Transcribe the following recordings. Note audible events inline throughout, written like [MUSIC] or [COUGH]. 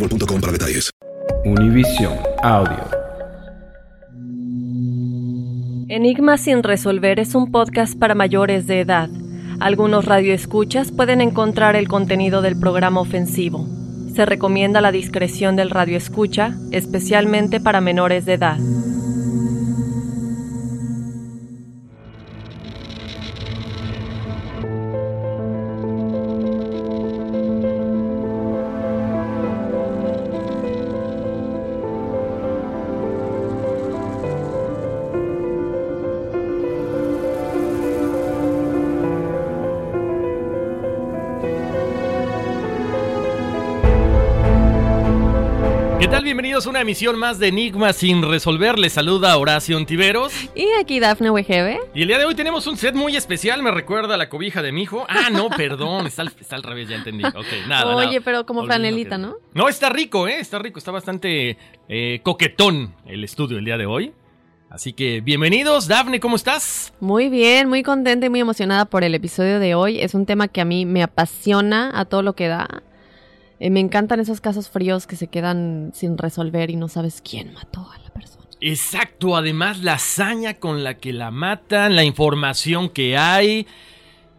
boostmobile.com para detalles. Univision Audio. Enigma sin resolver es un podcast para mayores de edad. Algunos radioescuchas pueden encontrar el contenido del programa ofensivo. Se recomienda la discreción del radioescucha, especialmente para menores de edad. Bienvenidos a una emisión más de Enigma sin resolver. Les saluda Horacio Ontiveros. Y aquí Dafne Wegebe. Y el día de hoy tenemos un set muy especial. Me recuerda a la cobija de mi hijo. Ah, no, perdón. Está al, está al revés, ya entendí. Ok, nada. Oye, nada. pero como franelita, ¿no? No, está rico, ¿eh? Está rico. Está bastante eh, coquetón el estudio el día de hoy. Así que bienvenidos. Dafne, ¿cómo estás? Muy bien, muy contenta y muy emocionada por el episodio de hoy. Es un tema que a mí me apasiona a todo lo que da. Eh, me encantan esos casos fríos que se quedan sin resolver y no sabes quién mató a la persona. Exacto, además la hazaña con la que la matan, la información que hay.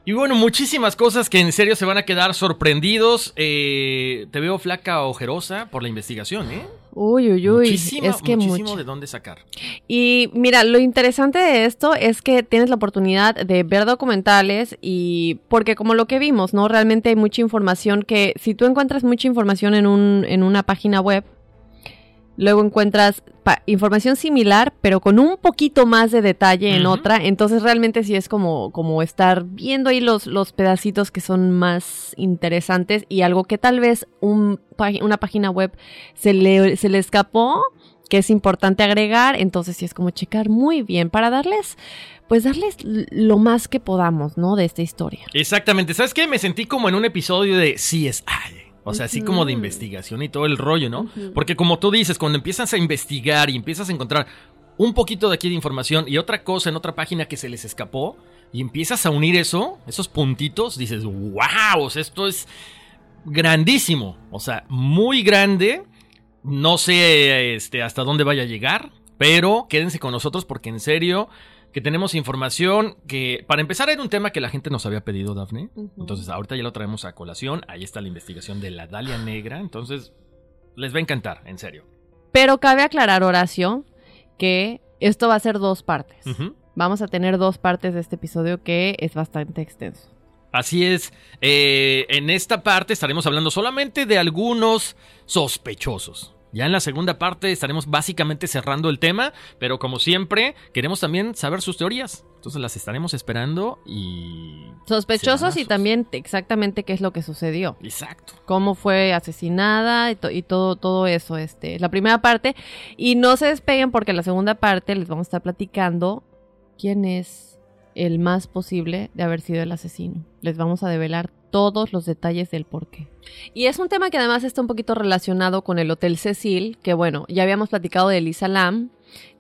Y bueno, muchísimas cosas que en serio se van a quedar sorprendidos. Eh, te veo flaca ojerosa por la investigación, ¿eh? Uy, uy, uy. muchísimo, es que muchísimo mucho. de dónde sacar. Y mira, lo interesante de esto es que tienes la oportunidad de ver documentales y porque como lo que vimos, ¿no? Realmente hay mucha información que si tú encuentras mucha información en, un, en una página web, luego encuentras información similar, pero con un poquito más de detalle en otra, entonces realmente sí es como, como estar viendo ahí los, los pedacitos que son más interesantes y algo que tal vez un, una página web se le, se le escapó que es importante agregar, entonces sí es como checar muy bien para darles, pues darles lo más que podamos, ¿no? De esta historia. Exactamente, ¿sabes qué? Me sentí como en un episodio de CSI. O sea, así como de investigación y todo el rollo, ¿no? Porque como tú dices, cuando empiezas a investigar y empiezas a encontrar un poquito de aquí de información y otra cosa en otra página que se les escapó y empiezas a unir eso, esos puntitos, dices, wow, o sea, esto es grandísimo, o sea, muy grande. No sé este, hasta dónde vaya a llegar, pero quédense con nosotros porque en serio que tenemos información que, para empezar, era un tema que la gente nos había pedido, Dafne. Entonces, ahorita ya lo traemos a colación. Ahí está la investigación de la Dalia Negra. Entonces, les va a encantar, en serio. Pero cabe aclarar, Horacio, que esto va a ser dos partes. Vamos a tener dos partes de este episodio que es bastante extenso. Así es. Eh, en esta parte estaremos hablando solamente de algunos sospechosos. Ya en la segunda parte estaremos básicamente cerrando el tema, pero como siempre, queremos también saber sus teorías. Entonces las estaremos esperando y... Sospechosos y también exactamente qué es lo que sucedió. Exacto. Cómo fue asesinada y, to- y todo, todo eso. Este, la primera parte. Y no se despeguen porque en la segunda parte les vamos a estar platicando quién es el más posible de haber sido el asesino. Les vamos a develar todos los detalles del por qué. Y es un tema que además está un poquito relacionado con el Hotel Cecil, que bueno, ya habíamos platicado de Lisa Lam,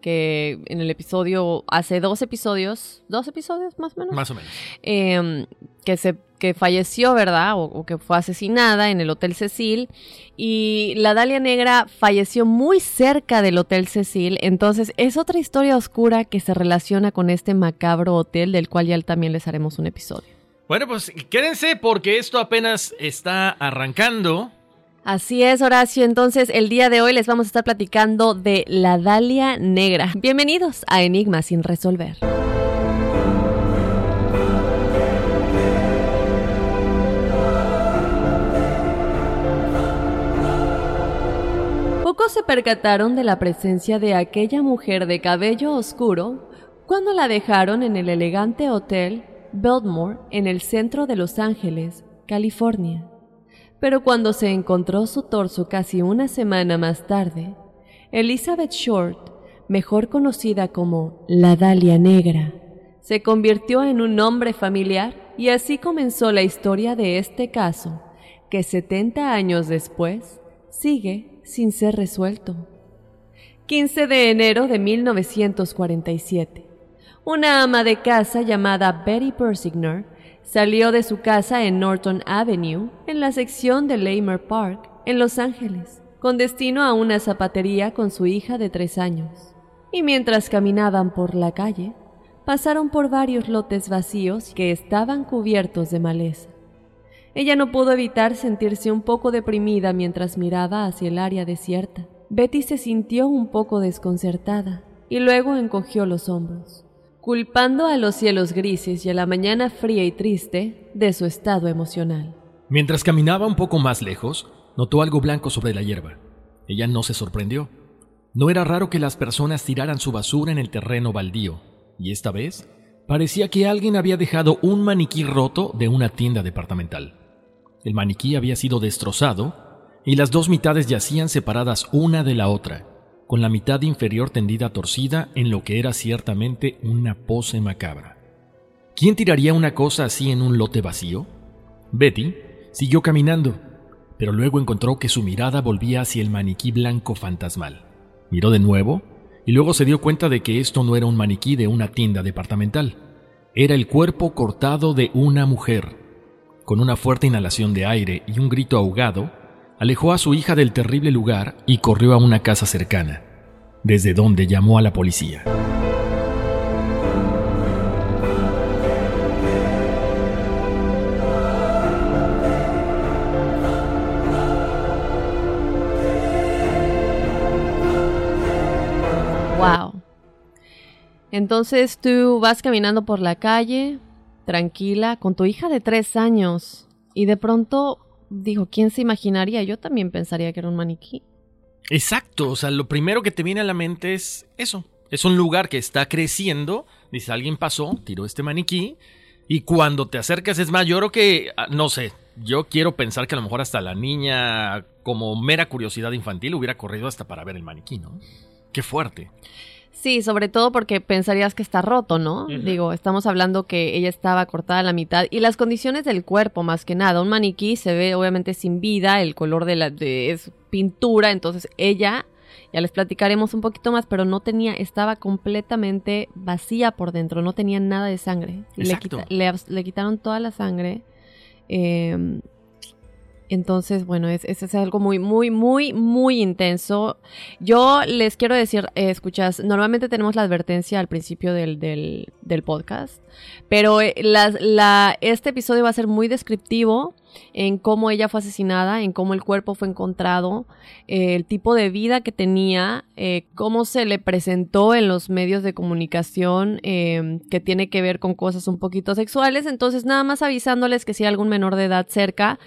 que en el episodio, hace dos episodios, dos episodios más o menos, Más o menos. eh, que se que falleció, ¿verdad? O, o que fue asesinada en el Hotel Cecil. Y la Dalia Negra falleció muy cerca del Hotel Cecil. Entonces es otra historia oscura que se relaciona con este macabro hotel del cual ya también les haremos un episodio. Bueno, pues quédense porque esto apenas está arrancando. Así es, Horacio. Entonces, el día de hoy les vamos a estar platicando de la Dalia Negra. Bienvenidos a Enigma sin resolver. Pocos se percataron de la presencia de aquella mujer de cabello oscuro cuando la dejaron en el elegante hotel Biltmore en el centro de Los Ángeles, California. Pero cuando se encontró su torso casi una semana más tarde, Elizabeth Short, mejor conocida como la Dalia Negra, se convirtió en un nombre familiar y así comenzó la historia de este caso, que 70 años después sigue sin ser resuelto. 15 de enero de 1947. Una ama de casa llamada Betty Persigner salió de su casa en Norton Avenue, en la sección de Laymer Park, en Los Ángeles, con destino a una zapatería con su hija de tres años. Y mientras caminaban por la calle, pasaron por varios lotes vacíos que estaban cubiertos de maleza. Ella no pudo evitar sentirse un poco deprimida mientras miraba hacia el área desierta. Betty se sintió un poco desconcertada y luego encogió los hombros, culpando a los cielos grises y a la mañana fría y triste de su estado emocional. Mientras caminaba un poco más lejos, notó algo blanco sobre la hierba. Ella no se sorprendió. No era raro que las personas tiraran su basura en el terreno baldío, y esta vez parecía que alguien había dejado un maniquí roto de una tienda departamental. El maniquí había sido destrozado y las dos mitades yacían separadas una de la otra, con la mitad inferior tendida torcida en lo que era ciertamente una pose macabra. ¿Quién tiraría una cosa así en un lote vacío? Betty siguió caminando, pero luego encontró que su mirada volvía hacia el maniquí blanco fantasmal. Miró de nuevo y luego se dio cuenta de que esto no era un maniquí de una tienda departamental. Era el cuerpo cortado de una mujer. Con una fuerte inhalación de aire y un grito ahogado, alejó a su hija del terrible lugar y corrió a una casa cercana, desde donde llamó a la policía. Wow. Entonces tú vas caminando por la calle, tranquila, con tu hija de tres años, y de pronto, digo, ¿quién se imaginaría? Yo también pensaría que era un maniquí. Exacto, o sea, lo primero que te viene a la mente es eso. Es un lugar que está creciendo, dice, alguien pasó, tiró este maniquí, y cuando te acercas es más, yo creo que, ah, no sé, yo quiero pensar que a lo mejor hasta la niña, como mera curiosidad infantil, hubiera corrido hasta para ver el maniquí, ¿no? Qué fuerte. Sí, sobre todo porque pensarías que está roto, ¿no? Digo, estamos hablando que ella estaba cortada a la mitad y las condiciones del cuerpo, más que nada. Un maniquí se ve obviamente sin vida, el color de la de, es pintura, entonces ella, ya les platicaremos un poquito más, pero no tenía, estaba completamente vacía por dentro, no tenía nada de sangre. Le, quita- le, le quitaron toda la sangre. eh, entonces, bueno, es, es, es algo muy, muy, muy, muy intenso. Yo les quiero decir, eh, escuchas, normalmente tenemos la advertencia al principio del, del, del podcast, pero eh, las- la, este episodio va a ser muy descriptivo en cómo ella fue asesinada, en cómo el cuerpo fue encontrado, eh, el tipo de vida que tenía, eh, cómo se le presentó en los medios de comunicación, eh, que tiene que ver con cosas un poquito sexuales. Entonces, nada más avisándoles que si hay algún menor de edad cerca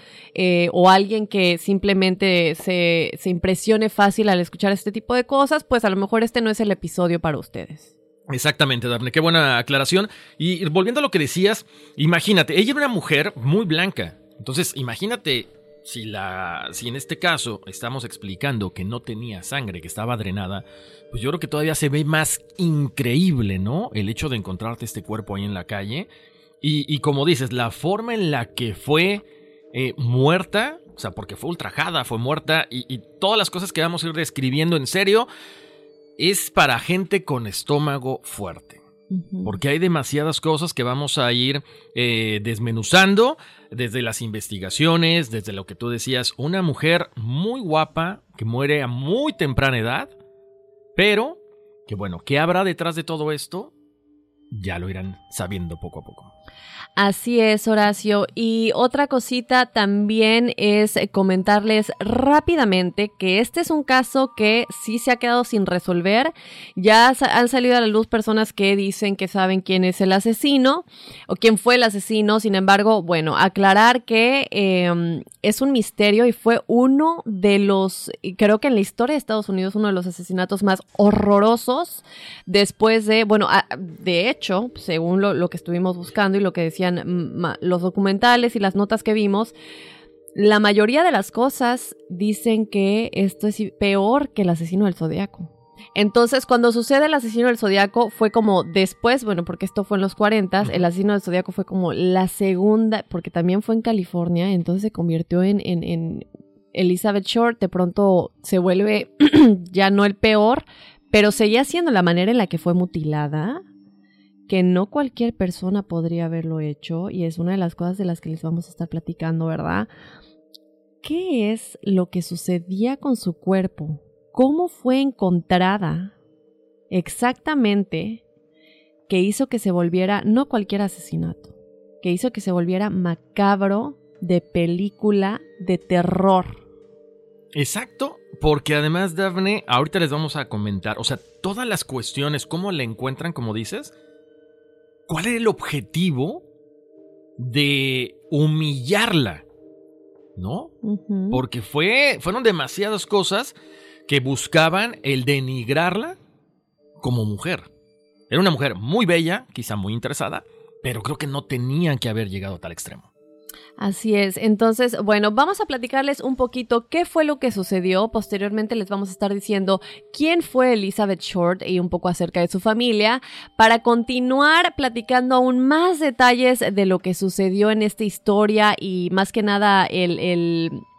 o alguien que simplemente se, se impresione fácil al escuchar este tipo de cosas, pues a lo mejor este no es el episodio para ustedes. Exactamente, Daphne, qué buena aclaración. Y volviendo a lo que decías, imagínate, ella era una mujer muy blanca. Entonces, imagínate si la si en este caso estamos explicando que no tenía sangre, que estaba drenada, pues yo creo que todavía se ve más increíble, ¿no? El hecho de encontrarte este cuerpo ahí en la calle. Y, como dices, la forma en la que fue eh, muerta, o sea, porque fue ultrajada, fue muerta, y, y todas las cosas que vamos a ir describiendo en serio, es para gente con estómago fuerte. Porque hay demasiadas cosas que vamos a ir eh, desmenuzando desde las investigaciones, desde lo que tú decías, una mujer muy guapa que muere a muy temprana edad, pero que bueno, ¿qué habrá detrás de todo esto? Ya lo irán sabiendo poco a poco. Así es, Horacio. Y otra cosita también es eh, comentarles rápidamente que este es un caso que sí se ha quedado sin resolver. Ya han salido a la luz personas que dicen que saben quién es el asesino o quién fue el asesino. Sin embargo, bueno, aclarar que em, es un misterio y fue uno de los, creo que en la historia de Estados Unidos, uno de los asesinatos más horrorosos después de, bueno, de hecho, según lo, lo que estuvimos buscando y lo que decía los documentales y las notas que vimos, la mayoría de las cosas dicen que esto es peor que el asesino del zodiaco. Entonces, cuando sucede el asesino del zodiaco, fue como después, bueno, porque esto fue en los 40, el asesino del zodiaco fue como la segunda, porque también fue en California, entonces se convirtió en, en, en Elizabeth Short, de pronto se vuelve [CLEARS THROAT] ya no el peor, pero seguía siendo la manera en la que fue mutilada que no cualquier persona podría haberlo hecho y es una de las cosas de las que les vamos a estar platicando, ¿verdad? ¿Qué es lo que sucedía con su cuerpo? ¿Cómo fue encontrada exactamente que hizo que se volviera no cualquier asesinato, que hizo que se volviera macabro de película de terror? Exacto, porque además, Daphne, ahorita les vamos a comentar, o sea, todas las cuestiones, cómo la encuentran, como dices, ¿Cuál era el objetivo de humillarla? ¿No? Porque fue, fueron demasiadas cosas que buscaban el denigrarla como mujer. Era una mujer muy bella, quizá muy interesada, pero creo que no tenían que haber llegado a tal extremo. Así es. Entonces, bueno, vamos a platicarles un poquito qué fue lo que sucedió. Posteriormente les vamos a estar diciendo quién fue Elizabeth Short y un poco acerca de su familia para continuar platicando aún más detalles de lo que sucedió en esta historia y más que nada el,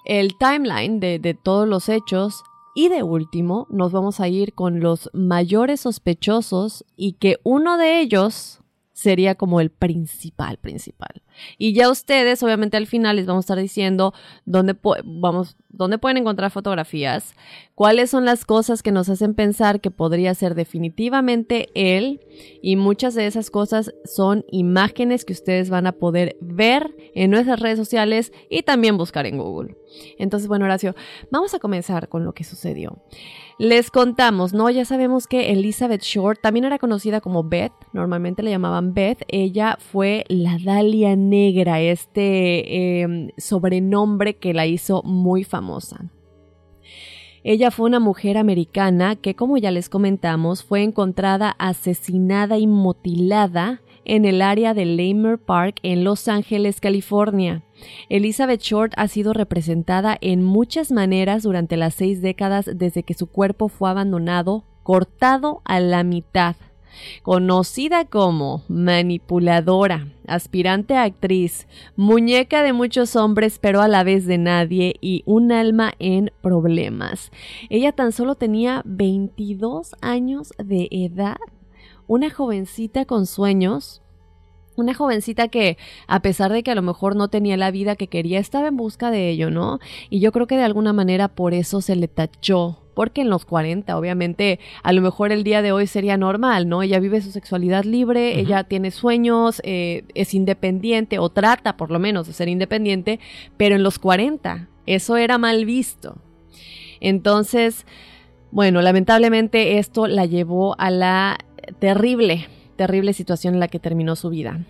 el, timeline de, de todos los hechos. Y de último, nos vamos a ir con los mayores sospechosos y que uno de ellos sería como el principal, principal. Y ya ustedes, obviamente al final les vamos a estar diciendo dónde, vamos, dónde pueden encontrar fotografías, cuáles son las cosas que nos hacen pensar que podría ser definitivamente él y muchas de esas cosas son imágenes que ustedes van a poder ver en nuestras redes sociales y también buscar en Google. Entonces, bueno, Horacio, vamos a comenzar con lo que sucedió. Les contamos, ¿no? Ya sabemos que Elizabeth Short también era conocida como Beth, normalmente le llamaban Beth. Ella fue la Dalia Negra, este em, sobrenombre que la hizo muy famosa. Ella fue una mujer americana que, como ya les comentamos, fue encontrada asesinada y mutilada en el área de Lamer Park en Los Ángeles, California. Elizabeth Short ha sido representada en muchas maneras durante las seis décadas desde que su cuerpo fue abandonado, cortado a la mitad. Conocida como manipuladora, aspirante a actriz, muñeca de muchos hombres pero a la vez de nadie y un alma en problemas. Ella tan solo tenía 22 años de edad una jovencita con sueños, una jovencita que, a pesar de que a lo mejor no tenía la vida que quería, estaba en busca de ello, ¿no? Y yo creo que de alguna manera por eso se le tachó porque en los 40, obviamente, a lo mejor el día de hoy sería normal, ¿no? Ella vive su sexualidad libre, ella tiene sueños, eh, es independiente o trata por lo menos de ser independiente, pero en los 40 eso era mal visto. Entonces, bueno, lamentablemente esto la llevó a la terrible, terrible situación en la que terminó su vida.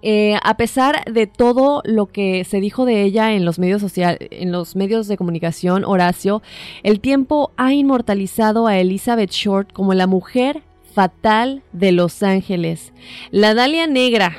Eh, a pesar de todo lo que se dijo de ella en los medios social, en los medios de comunicación, Horacio, el tiempo ha inmortalizado a Elizabeth Short como la mujer fatal de Los Ángeles, la Dalia Negra.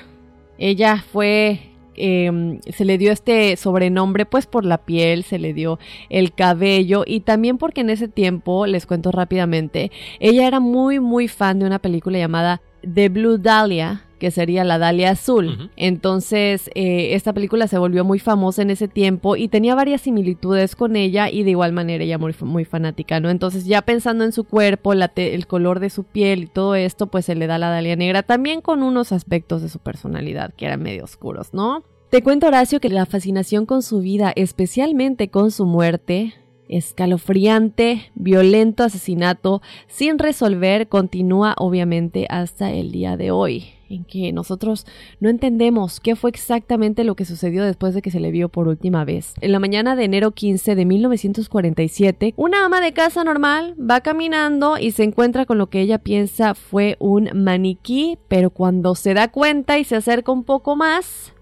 Ella fue Em, se le dio este sobrenombre pues por la piel, se le dio el cabello y también porque en ese tiempo, les cuento rápidamente, ella era muy muy fan de una película llamada The Blue Dahlia, que sería la Dalia Azul. Entonces, eh, esta película se volvió muy famosa en ese tiempo y tenía varias similitudes con ella y de igual manera ella muy, muy fanática, ¿no? Entonces, ya pensando en su cuerpo, el color de su piel y todo esto, pues se le da la Dalia Negra, también con unos aspectos de su personalidad que eran medio oscuros, ¿no? Te cuento, Horacio, que la fascinación con su vida, especialmente con su muerte, escalofriante, violento asesinato sin resolver continúa obviamente hasta el día de hoy, en que nosotros no entendemos qué fue exactamente lo que sucedió después de que se le vio por última vez. En la mañana de enero 15 de 1947, una ama de casa normal va caminando y se encuentra con lo que ella piensa fue un maniquí, pero cuando se da cuenta y se acerca un poco más,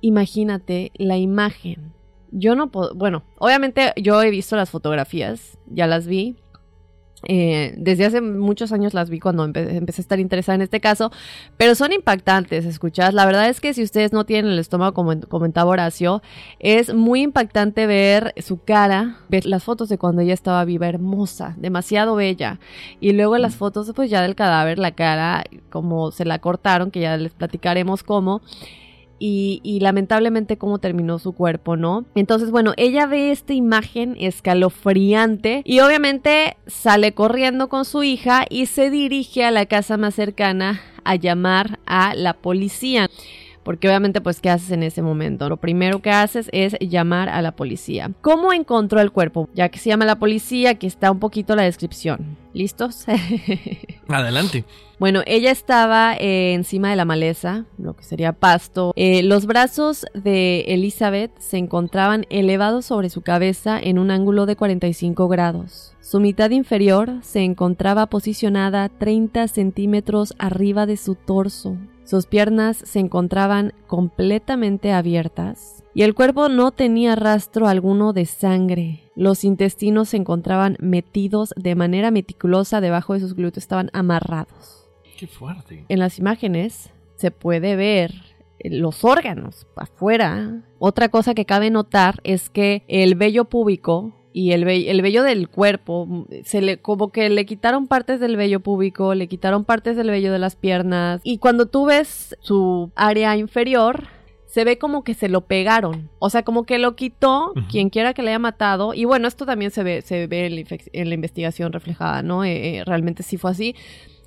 imagínate la imagen yo no puedo, bueno, obviamente yo he visto las fotografías, ya las vi. Eh, desde hace muchos años las vi cuando empecé a estar interesada en este caso, pero son impactantes, escuchas. La verdad es que si ustedes no tienen el estómago, como comentaba Horacio, es muy impactante ver su cara, ver las fotos de cuando ella estaba viva, hermosa, demasiado bella. Y luego las fotos, pues ya del cadáver, la cara, como se la cortaron, que ya les platicaremos cómo y, lamentablemente cómo terminó su cuerpo, ¿no? Entonces, bueno, ella ve esta imagen escalofriante y obviamente sale corriendo con su hija y se dirige a la casa más cercana a llamar a la policía. Porque obviamente, pues, ¿qué haces en ese momento? Lo primero que haces es llamar a la policía. ¿Cómo encontró el cuerpo? Ya que se llama la policía, aquí está un poquito la descripción. ¿Listos? [LAUGHS] Adelante. Bueno, ella estaba eh, encima de la maleza, lo que sería pasto. Eh, los brazos de Elizabeth se encontraban elevados sobre su cabeza en un ángulo de 45 grados. Su mitad inferior se encontraba posicionada 30 centímetros arriba de su torso. Sus piernas se encontraban completamente abiertas y el cuerpo no tenía rastro alguno de sangre. Los intestinos se encontraban metidos de manera meticulosa debajo de sus glúteos, estaban amarrados. Qué fuerte. En las imágenes se puede ver los órganos afuera. Otra cosa que cabe notar es que el vello púbico y el, el vello del cuerpo, mm, se le, como que le quitaron partes del vello púbico, le quitaron partes del vello de las piernas. Y cuando tú ves su área inferior, se ve como que se lo pegaron. O sea, como que lo quitó quien quiera que le haya matado. Y bueno, esto también se ve, se ve en, la, investigación reflejada, ¿no? Eh, eh, realmente sí fue así.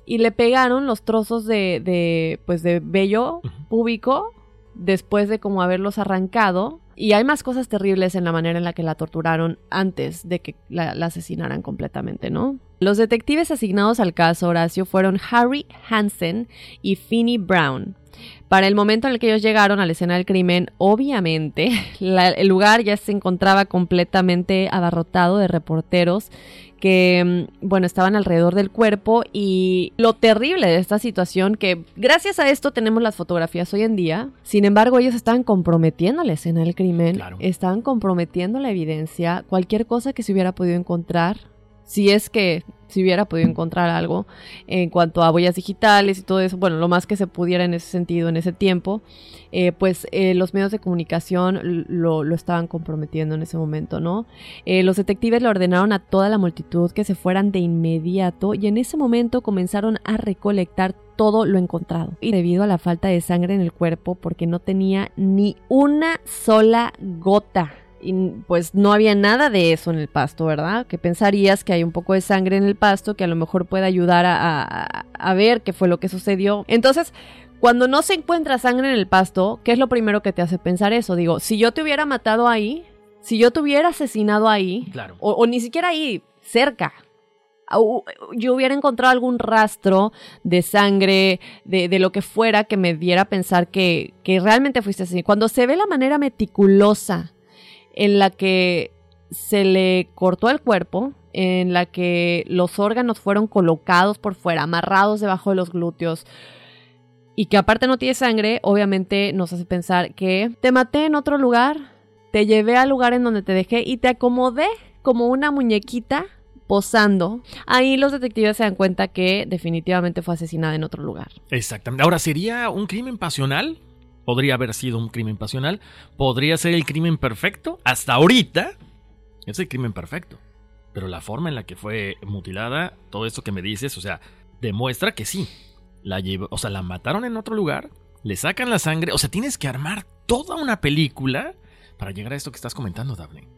Y le pegaron los trozos de, de pues, de vello púbico después de como haberlos arrancado y hay más cosas terribles en la manera en la que la torturaron antes de que la, asesinaran completamente, ¿no? Los detectives asignados al caso, Horacio, fueron Harry Hansen y Finney Brown. Para el momento en el que ellos llegaron a la escena del crimen, obviamente [LAUGHS] el lugar ya se encontraba completamente abarrotado de reporteros que, mm, bueno, estaban alrededor del cuerpo y lo terrible de esta situación, que gracias a esto tenemos las fotografías hoy en día, sin embargo ellos estaban comprometiendo la escena del crimen, estaban comprometiendo la evidencia, cualquier cosa que se hubiera podido encontrar, si es que si hubiera podido encontrar algo en cuanto a huellas digitales y todo eso, bueno, lo más que se pudiera en ese sentido en ese tiempo, eh, pues eh, los medios de comunicación lo, estaban comprometiendo en ese momento, ¿no? Eh, los detectives le ordenaron a toda la multitud que se fueran de inmediato y en ese momento comenzaron a recolectar todo lo encontrado. Y debido a la falta de sangre en el cuerpo, porque no tenía ni una sola gota y pues no había nada de eso en el pasto, ¿verdad? Que pensarías que hay un poco de sangre en el pasto que a lo mejor puede ayudar a, a, ver qué fue lo que sucedió. Entonces, cuando no se encuentra sangre en el pasto, ¿qué es lo primero que te hace pensar eso? Digo, si yo te hubiera matado ahí, Si yo te hubiera asesinado ahí, Claro. o, o ni siquiera ahí, cerca, yo hubiera encontrado algún rastro de sangre, de, de lo que fuera, que me diera a pensar que, que realmente fuiste así. Cuando se ve la manera meticulosa en la que se le cortó el cuerpo, en la que los órganos fueron colocados por fuera, amarrados debajo de los glúteos, y que aparte no tiene sangre, obviamente nos hace pensar que te maté en otro lugar, te llevé al lugar en donde te dejé y te acomodé como una muñequita posando. Ahí los detectives se dan cuenta que definitivamente fue asesinada en otro lugar. Exactamente. Ahora, ¿sería un crimen pasional? Podría haber sido un crimen pasional. Podría ser el crimen perfecto. Hasta ahorita es el crimen perfecto. Pero la forma en la que fue mutilada, todo esto que me dices, o sea, demuestra que sí. La o sea, la mataron en otro lugar, le sacan la sangre, o sea, tienes que armar toda una película para llegar a esto que estás comentando, Daphne.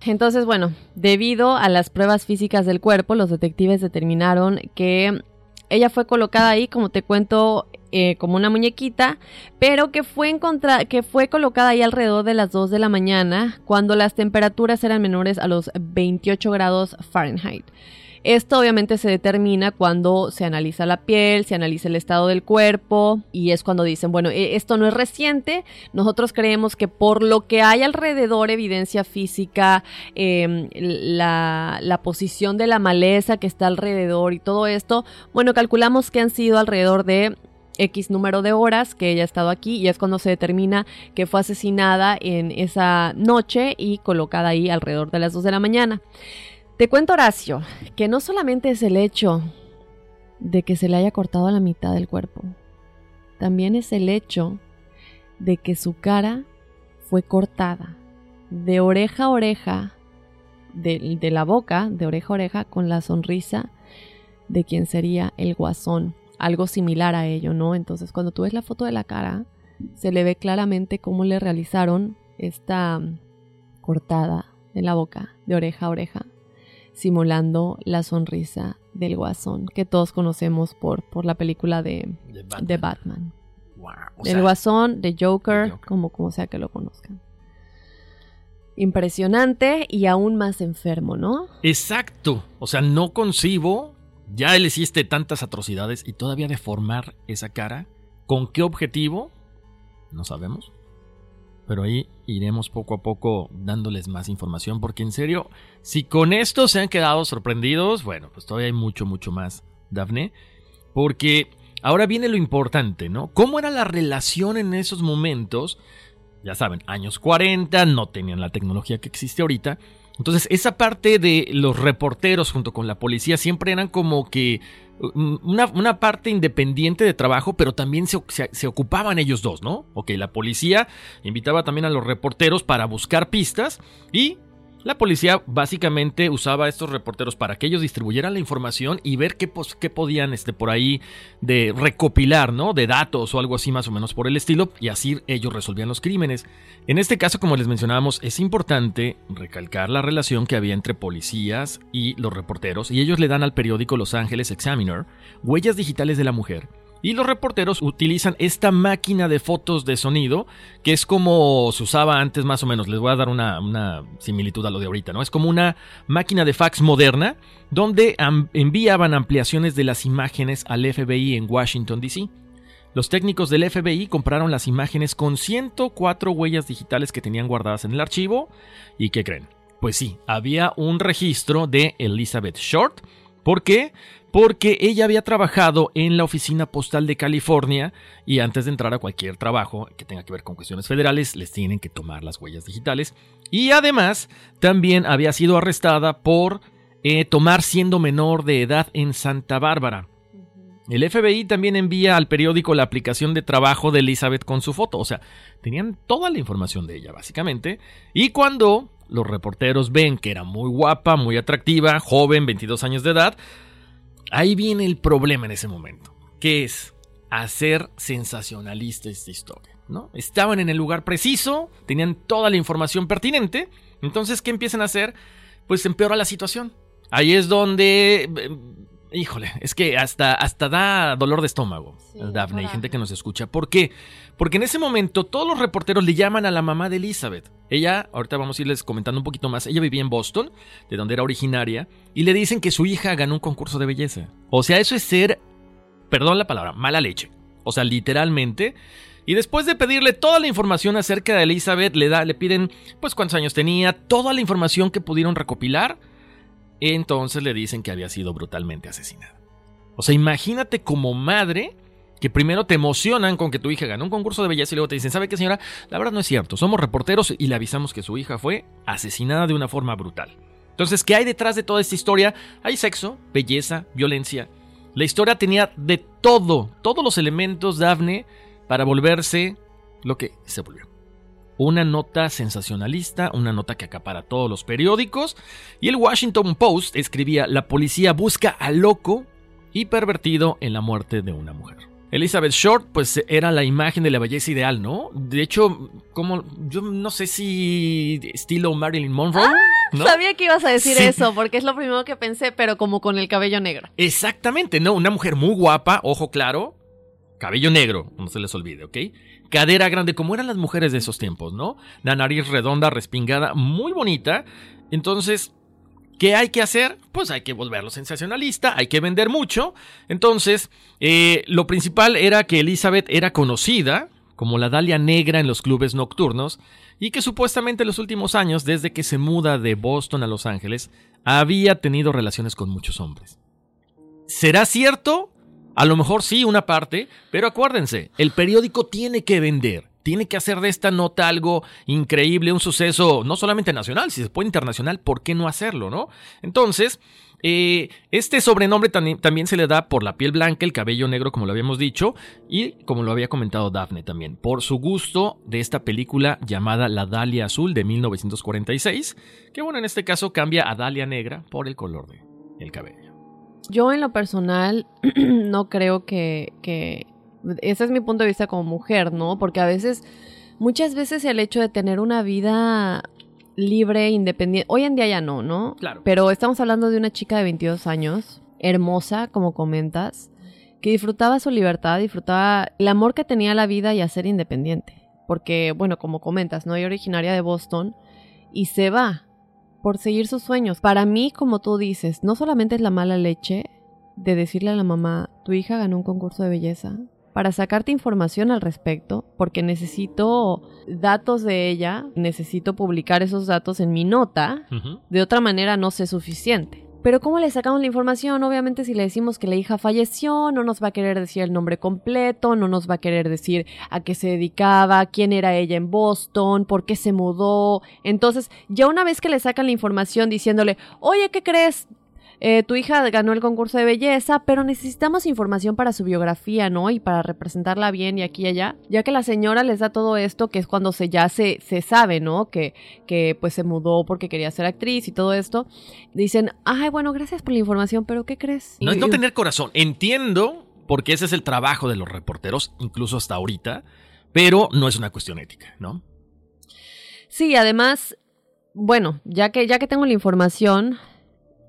Entonces, bueno, debido a las pruebas físicas del cuerpo, los detectives determinaron que ella fue colocada ahí, como te cuento, eh, como una muñequita, pero que fue, que fue colocada ahí alrededor de las 2 de la mañana, cuando las temperaturas eran menores a los 28 grados Fahrenheit. Esto obviamente se determina cuando se analiza la piel, se analiza el estado del cuerpo y es cuando dicen, bueno, e- esto no es reciente, nosotros creemos que por lo que hay alrededor, evidencia física, la, la posición de la maleza que está alrededor y todo esto, bueno, calculamos que han sido alrededor de X número de horas que ella ha estado aquí y es cuando se determina que fue asesinada en esa noche y colocada ahí alrededor de las 2 de la mañana. Te cuento, Horacio, que no solamente es el hecho de que se le haya cortado la mitad del cuerpo, también es el hecho de que su cara fue cortada de oreja a oreja, de, de la boca, de oreja a oreja, con la sonrisa de quien sería el guasón. Algo similar a ello, ¿no? Entonces, cuando tú ves la foto de la cara, se le ve claramente cómo le realizaron esta mm, cortada en la boca, de oreja a oreja, simulando la sonrisa del guasón que todos conocemos por, por la película de, De de Batman. Wow, Del sea, guasón, de Joker, de Joker. como, como sea que lo conozcan. Impresionante y aún más enfermo, ¿no? Exacto. O sea, no concibo. Ya le hiciste tantas atrocidades y todavía deformar esa cara. ¿Con qué objetivo? No sabemos. Pero ahí iremos poco a poco dándoles más información. Porque en serio, si con esto se han quedado sorprendidos, bueno, pues todavía hay mucho, mucho más, Dafne. Porque ahora viene lo importante, ¿no? ¿Cómo era la relación en esos momentos? Ya saben, años 40, no tenían la tecnología que existe ahorita. Entonces, esa parte de los reporteros junto con la policía siempre eran como que mm, una, una parte independiente de trabajo, pero también se, se- se ocupaban ellos dos, ¿no? Ok, la policía invitaba también a los reporteros para buscar pistas y la policía básicamente usaba a estos reporteros para que ellos distribuyeran la información y ver qué, qué podían este, por ahí de recopilar, ¿no? De datos o algo así más o menos por el estilo y así ellos resolvían los crímenes. En este caso, como les mencionábamos, es importante recalcar la relación que había entre policías y los reporteros, y ellos le dan al periódico Los Angeles Examiner huellas digitales de la mujer. Y los reporteros utilizan esta máquina de fotos de sonido, que es como se usaba antes más o menos. Les voy a dar una, similitud a lo de ahorita, ¿no? Es como una máquina de fax moderna, donde enviaban ampliaciones de las imágenes al FBI en Washington, D.C. Los técnicos del FBI compraron las imágenes con 104 huellas digitales que tenían guardadas en el archivo. ¿Y qué creen? Pues sí, había un registro de Elizabeth Short. ¿Por qué? Porque ella había trabajado en la oficina postal de California y antes de entrar a cualquier trabajo que tenga que ver con cuestiones federales, les tienen que tomar las huellas digitales. Y además, también había sido arrestada por eh, tomar siendo menor de edad en Santa Bárbara. El FBI también envía al periódico la aplicación de trabajo de Elizabeth con su foto. O sea, tenían toda la información de ella, básicamente. Y cuando los reporteros ven que era muy guapa, muy atractiva, joven, 22 años de edad, ahí viene el problema en ese momento. Que es hacer sensacionalista esta historia. ¿no? Estaban en el lugar preciso, tenían toda la información pertinente. Entonces, ¿qué empiezan a hacer? Pues empeora la situación. Ahí es donde eh, Híjole, es que hasta, hasta da dolor de estómago, Sí, Daphne, y gente que nos escucha. ¿Por qué? Porque en ese momento todos los reporteros le llaman a la mamá de Elizabeth. Ella, ahorita vamos a irles comentando un poquito más, ella vivía en Boston, de donde era originaria, y le dicen que su hija ganó un concurso de belleza. O sea, eso es ser, perdón la palabra, mala leche. O sea, literalmente. Y después de pedirle toda la información acerca de Elizabeth, le, da, le piden pues cuántos años tenía, toda la información que pudieron recopilar. Entonces le dicen que había sido brutalmente asesinada. O sea, imagínate como madre que primero te emocionan con que tu hija ganó un concurso de belleza y luego te dicen, ¿sabe qué señora? La verdad no es cierto, somos reporteros y le avisamos que su hija fue asesinada de una forma brutal. Entonces, ¿qué hay detrás de toda esta historia? Hay sexo, belleza, violencia. La historia tenía de todo, todos los elementos, Daphne, para volverse lo que se volvió. Una nota sensacionalista, una nota que acapara todos los periódicos, y el Washington Post escribía, la policía busca al loco y pervertido en la muerte de una mujer. Elizabeth Short, pues era la imagen de la belleza ideal, ¿no? De hecho, como yo no sé si estilo Marilyn Monroe, ¿no? Sabía que ibas a decir Sí. eso, porque es lo primero que pensé, pero como con el cabello negro. Exactamente, ¿no? Una mujer muy guapa, ojo claro, cabello negro, no se les olvide, ¿ok? Cadera grande, como eran las mujeres de esos tiempos, ¿no? La nariz redonda, respingada, muy bonita. Entonces, ¿qué hay que hacer? Pues hay que volverlo sensacionalista, hay que vender mucho. Entonces, eh, lo principal era que Elizabeth era conocida como la Dalia Negra en los clubes nocturnos y que supuestamente en los últimos años, desde que se muda de Boston a Los Ángeles, había tenido relaciones con muchos hombres. ¿Será cierto? A lo mejor sí, una parte, pero acuérdense, el periódico tiene que vender, tiene que hacer de esta nota algo increíble, un suceso no solamente nacional, si se puede internacional, ¿por qué no hacerlo, no? Entonces, eh, este sobrenombre tam- también se le da por la piel blanca, el cabello negro, como lo habíamos dicho, y como lo había comentado Daphne también, por su gusto de esta película llamada La Dalia Azul de 1946, que bueno, en este caso cambia a Dalia Negra por el color de el cabello. Yo en lo personal [CLEARS THROAT] no creo que, que... Ese es mi punto de vista como mujer, ¿no? Porque a veces, muchas veces el hecho de tener una vida libre, independiente, hoy en día ya no, ¿no? Claro. Pero estamos hablando de una chica de 22 años, hermosa, como comentas, que disfrutaba su libertad, disfrutaba el amor que tenía a la vida y a ser independiente. Porque, bueno, como comentas, ¿no? Ella originaria de Boston y se va por seguir sus sueños. Para mí, como tú dices, no solamente es la mala leche de decirle a la mamá, tu hija ganó un concurso de belleza, para sacarte información al respecto, porque necesito datos de ella, necesito publicar esos datos en mi nota, de otra manera no sé suficiente. Pero ¿cómo le sacamos la información? Obviamente si le decimos que la hija falleció, no nos va a querer decir el nombre completo, no nos va a querer decir a qué se dedicaba, quién era ella en Boston, por qué se mudó. Entonces, ya una vez que le sacan la información diciéndole, oye, ¿qué crees? Eh, tu hija ganó el concurso de belleza, pero necesitamos información para su biografía, ¿no? Y para representarla bien y aquí y allá. Ya que la señora les da todo esto, que es cuando se ya se, se sabe, ¿no? Que, que pues se mudó porque quería ser actriz y todo esto. Dicen, ay, bueno, gracias por la información, pero ¿qué crees? No es no tener corazón. Entiendo, porque ese es el trabajo de los reporteros, incluso hasta ahorita, pero no es una cuestión ética, ¿no? Sí, además, bueno, ya que, ya que tengo la información,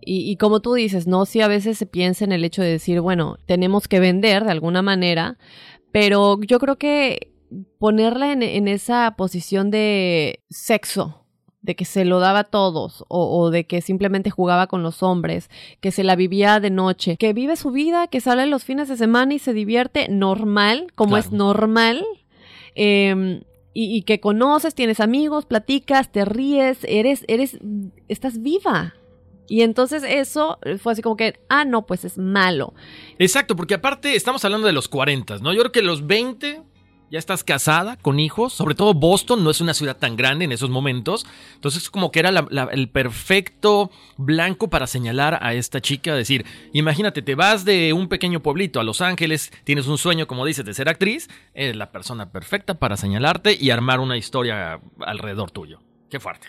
y, y como tú dices, ¿no? Sí, a veces se piensa en el hecho de decir, bueno, tenemos que vender de alguna manera, pero yo creo que ponerla en, en esa posición de sexo, de que se lo daba a todos, o, o de que simplemente jugaba con los hombres, que se la vivía de noche, que vive su vida, que sale los fines de semana y se divierte normal, como Claro. es normal. em, y, y que conoces, tienes amigos, platicas, te ríes, eres, eres, estás viva. Y entonces eso fue así como que, ah, no, pues es malo. Exacto, porque aparte estamos hablando de los 40, ¿no? Yo creo que los 20 ya estás casada, con hijos, sobre todo Boston no es una ciudad tan grande en esos momentos, entonces como que era el perfecto blanco para señalar a esta chica, decir, imagínate, te vas de un pequeño pueblito a Los Ángeles, tienes un sueño, como dices, de ser actriz, eres la persona perfecta para señalarte y armar una historia alrededor tuyo. Qué fuerte.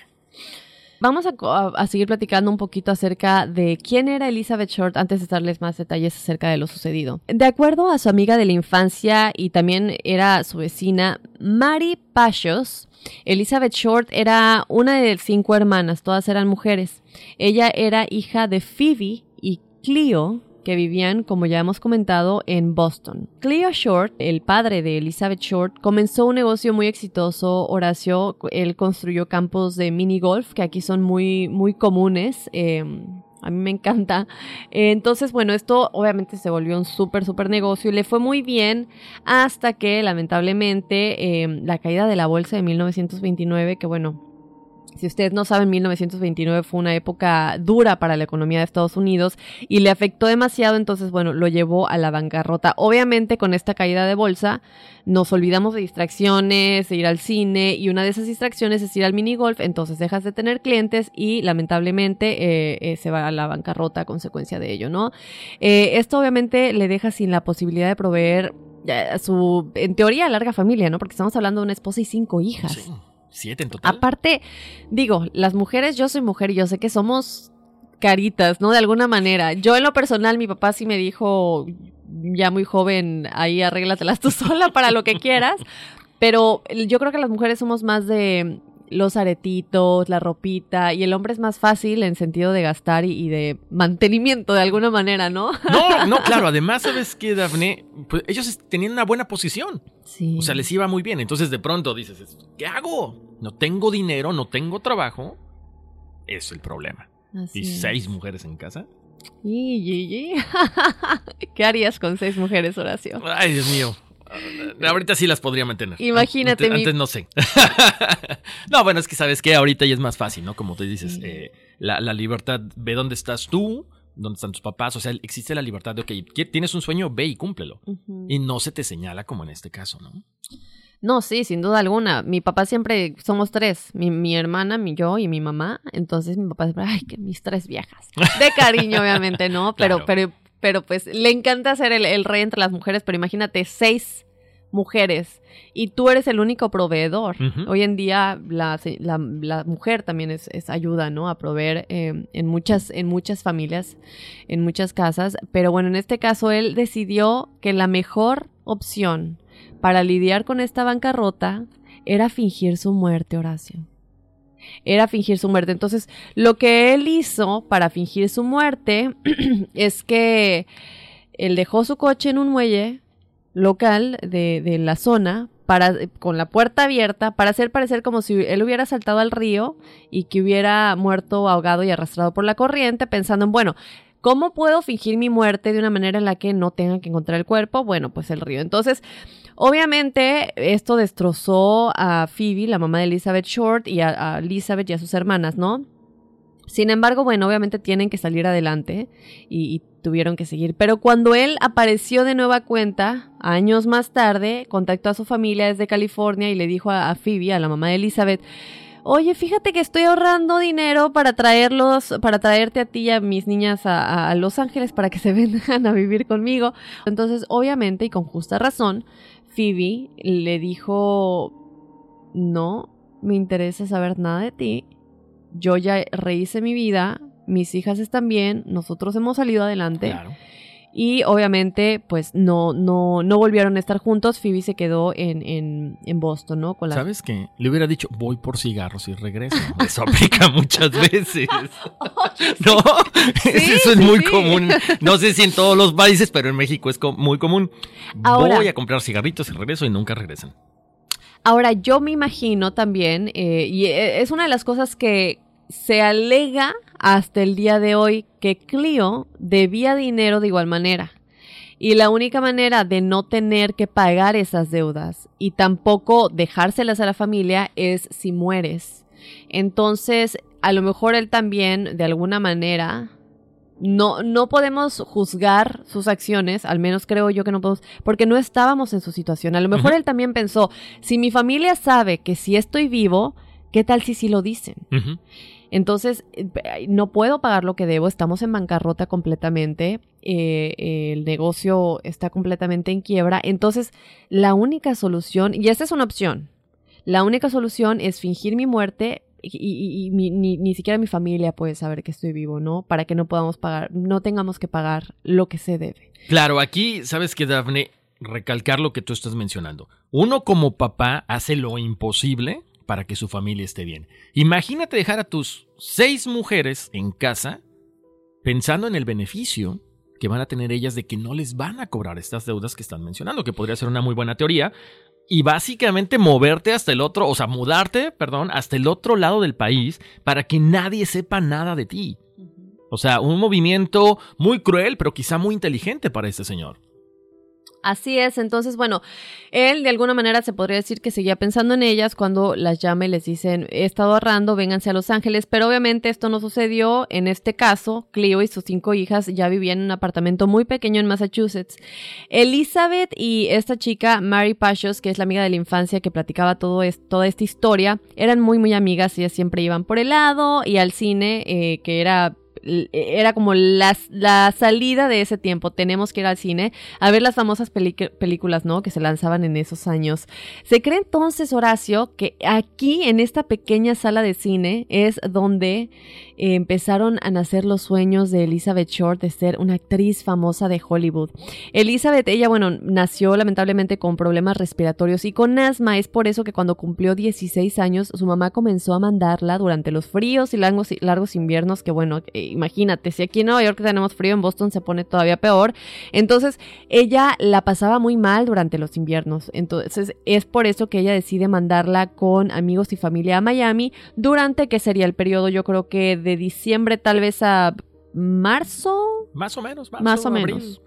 Vamos a, seguir platicando un poquito acerca de quién era Elizabeth Short antes de darles más detalles acerca de lo sucedido. De acuerdo a su amiga de la infancia y también era su vecina, Mary Pashos, Elizabeth Short era una de cinco hermanas, todas eran mujeres. Ella era hija de Phoebe y Cleo que vivían, como ya hemos comentado, en Boston. Cleo Short, el padre de Elizabeth Short, comenzó un negocio muy exitoso. Horacio, él construyó campos de mini golf, que aquí son muy, muy comunes. Eh, a mí me encanta. Entonces, bueno, esto obviamente se volvió un súper, súper negocio y le fue muy bien hasta que, lamentablemente, eh, la caída de la bolsa de 1929, que bueno, si ustedes no saben, 1929 fue una época dura para la economía de Estados Unidos y le afectó demasiado, entonces, bueno, lo llevó a la bancarrota. Obviamente, con esta caída de bolsa, nos olvidamos de distracciones, de ir al cine, y una de esas distracciones es ir al minigolf, entonces dejas de tener clientes y lamentablemente eh, eh, se va a la bancarrota a consecuencia de ello, ¿no? Eh, esto obviamente le deja sin la posibilidad de proveer a su, en teoría, larga familia, ¿no? Porque estamos hablando de una esposa y cinco hijas. Sí, siete en total. Aparte, digo, las mujeres, yo soy mujer y yo sé que somos caritas, ¿no? De alguna manera. Yo en lo personal, mi papá sí me dijo, ya muy joven, ahí arréglatelas tú [LAUGHS] sola para lo que quieras. Pero yo creo que las mujeres somos más de los aretitos, la ropita, y el hombre es más fácil en sentido de gastar y, y de mantenimiento de alguna manera, ¿no? No, no, [LAUGHS] claro. Además, ¿sabes qué, Dafne? Pues ellos tenían una buena posición. Sí. O sea, les iba muy bien. Entonces, de pronto dices, ¿qué hago? No tengo dinero, no tengo trabajo. Es el problema. Así ¿Y es. seis mujeres en casa? Y, y, y. [LAUGHS] ¿Qué harías con seis mujeres, Horacio? Ay, Dios mío. Ahorita sí las podría mantener. Imagínate, Antes, mi- antes no sé. [LAUGHS] no, bueno, es que sabes que ahorita ya es más fácil, ¿no? Como tú dices, Sí. eh, la, la libertad, ve dónde estás tú, dónde están tus papás. O sea, existe la libertad de, ok, ¿qui- tienes un sueño, ve y cúmplelo. Y no se te señala como en este caso, ¿no? No, sí, sin duda alguna. Mi papá siempre, somos tres, mi, mi hermana, mi yo y mi mamá. Entonces mi papá siempre, ay, que mis tres viejas. De cariño, obviamente, ¿no? Pero, [LAUGHS] Claro. pero, pero pues le encanta ser el, el rey entre las mujeres, pero imagínate, seis mujeres y tú eres el único proveedor. Hoy en día la, la- la mujer también es, es ayuda, ¿no? A proveer eh, en, muchas, en muchas familias, en muchas casas. Pero bueno, en este caso él decidió que la mejor opción para lidiar con esta bancarrota era fingir su muerte, Horacio. Era fingir su muerte. Entonces, lo que él hizo para fingir su muerte [CLEARS THROAT] es que él dejó su coche en un muelle local de, la zona para, con la puerta abierta para hacer parecer como si él hubiera saltado al río y que hubiera muerto ahogado y arrastrado por la corriente, pensando en, bueno, ¿cómo puedo fingir mi muerte de una manera en la que no tenga que encontrar el cuerpo? Bueno, pues el río. Entonces, Obviamente, esto destrozó a Phoebe, la mamá de Elizabeth Short, y a, Elizabeth y a sus hermanas, ¿no? Sin embargo, bueno, obviamente tienen que salir adelante y, tuvieron que seguir. Pero cuando él apareció de nueva cuenta, años más tarde, contactó a su familia desde California y le dijo a, Phoebe, a la mamá de Elizabeth, Oye, fíjate que estoy ahorrando dinero para traerlos, para traerte a ti y a mis niñas a- a Los Ángeles para que se [LAUGHS] vengan a vivir conmigo. Entonces, obviamente, y con justa razón, Phoebe le dijo, no me interesa saber nada de ti, yo ya rehice mi vida, mis hijas están bien, nosotros hemos salido adelante. Claro. Y obviamente, pues no, no, no volvieron a estar juntos. Phoebe se quedó en, en, en Boston, ¿no? Con la ¿Sabes qué? Le hubiera dicho, voy por cigarros y regreso. Eso aplica [LAUGHS] muchas veces. [LAUGHS] No, eso es sí, muy sí. común. No sé si en todos los países, pero en México es muy común. Ahora- voy a comprar cigarritos y regreso y nunca regresan. Ahora, yo me imagino también, eh, y eh, es una de las cosas que se alega hasta el día de hoy, que Clio debía dinero de igual manera. Y la única manera de no tener que pagar esas deudas y tampoco dejárselas a la familia es si mueres. Entonces, a lo mejor él también, de alguna manera, no, no podemos juzgar sus acciones, al menos creo yo que no podemos, porque no estábamos en su situación. A lo mejor él también pensó, si mi familia sabe que si estoy vivo, ¿qué tal si sí lo dicen? Entonces, eh, no puedo pagar lo que debo, estamos en bancarrota completamente, eh, el negocio está completamente en quiebra. Entonces, la única solución, y esta es una opción, la única solución es fingir mi muerte y, ni, ni siquiera mi familia puede saber que estoy vivo, ¿no? Para que no podamos pagar, no tengamos que pagar lo que se debe. Claro, aquí, ¿sabes qué, Dafne? Recalcar lo que tú estás mencionando. Uno como papá hace lo imposible para que su familia esté bien. Imagínate dejar a tus seis mujeres en casa pensando en el beneficio que van a tener ellas de que no les van a cobrar estas deudas que están mencionando, que podría ser una muy buena teoría. Y básicamente moverte hasta el otro, o sea, mudarte, perdón, hasta el otro lado del país para que nadie sepa nada de ti. O sea, un movimiento muy cruel, pero quizá muy inteligente para este señor. Así es, entonces, bueno, él de alguna manera se podría decir que seguía pensando en ellas cuando las llama y les dicen, he estado ahorrando, vénganse a Los Ángeles, pero obviamente esto no sucedió. En este caso, Clio y sus cinco hijas ya vivían en un apartamento muy pequeño en Massachusetts. Elizabeth y esta chica, Mary Pashos, que es la amiga de la infancia que platicaba todo toda esta historia, eran muy, muy amigas, ellas siempre iban por el lado y al cine, eh, que era era como la, la, salida de ese tiempo. Tenemos que ir al cine a ver las famosas películas, ¿no? Que se lanzaban en esos años. Se cree entonces, Horacio, que aquí en esta pequeña sala de cine es donde empezaron a nacer los sueños de Elizabeth Short de ser una actriz famosa de Hollywood. Elizabeth, ella, bueno, nació lamentablemente con problemas respiratorios y con asma. Es por eso que cuando cumplió 16 años, su mamá comenzó a mandarla durante los fríos y largos, largos inviernos que, bueno, eh, imagínate, si aquí en Nueva York tenemos frío, en Boston se pone todavía peor. Entonces, ella la pasaba muy mal durante los inviernos. Entonces, es por eso que ella decide mandarla con amigos y familia a Miami durante que sería el periodo, yo creo que de diciembre tal vez a marzo. Más o menos, más o menos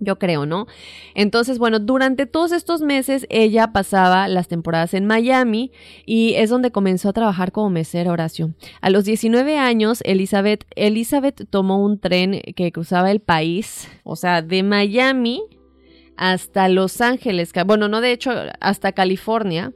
yo creo, ¿no? Entonces, bueno, durante todos estos meses ella pasaba las temporadas en Miami y es donde comenzó a trabajar como mesera, Horacio. A los 19 años, Elizabeth, Elizabeth tomó un tren que cruzaba el país, o sea, de Miami hasta Los Ángeles, bueno, no de hecho, hasta California,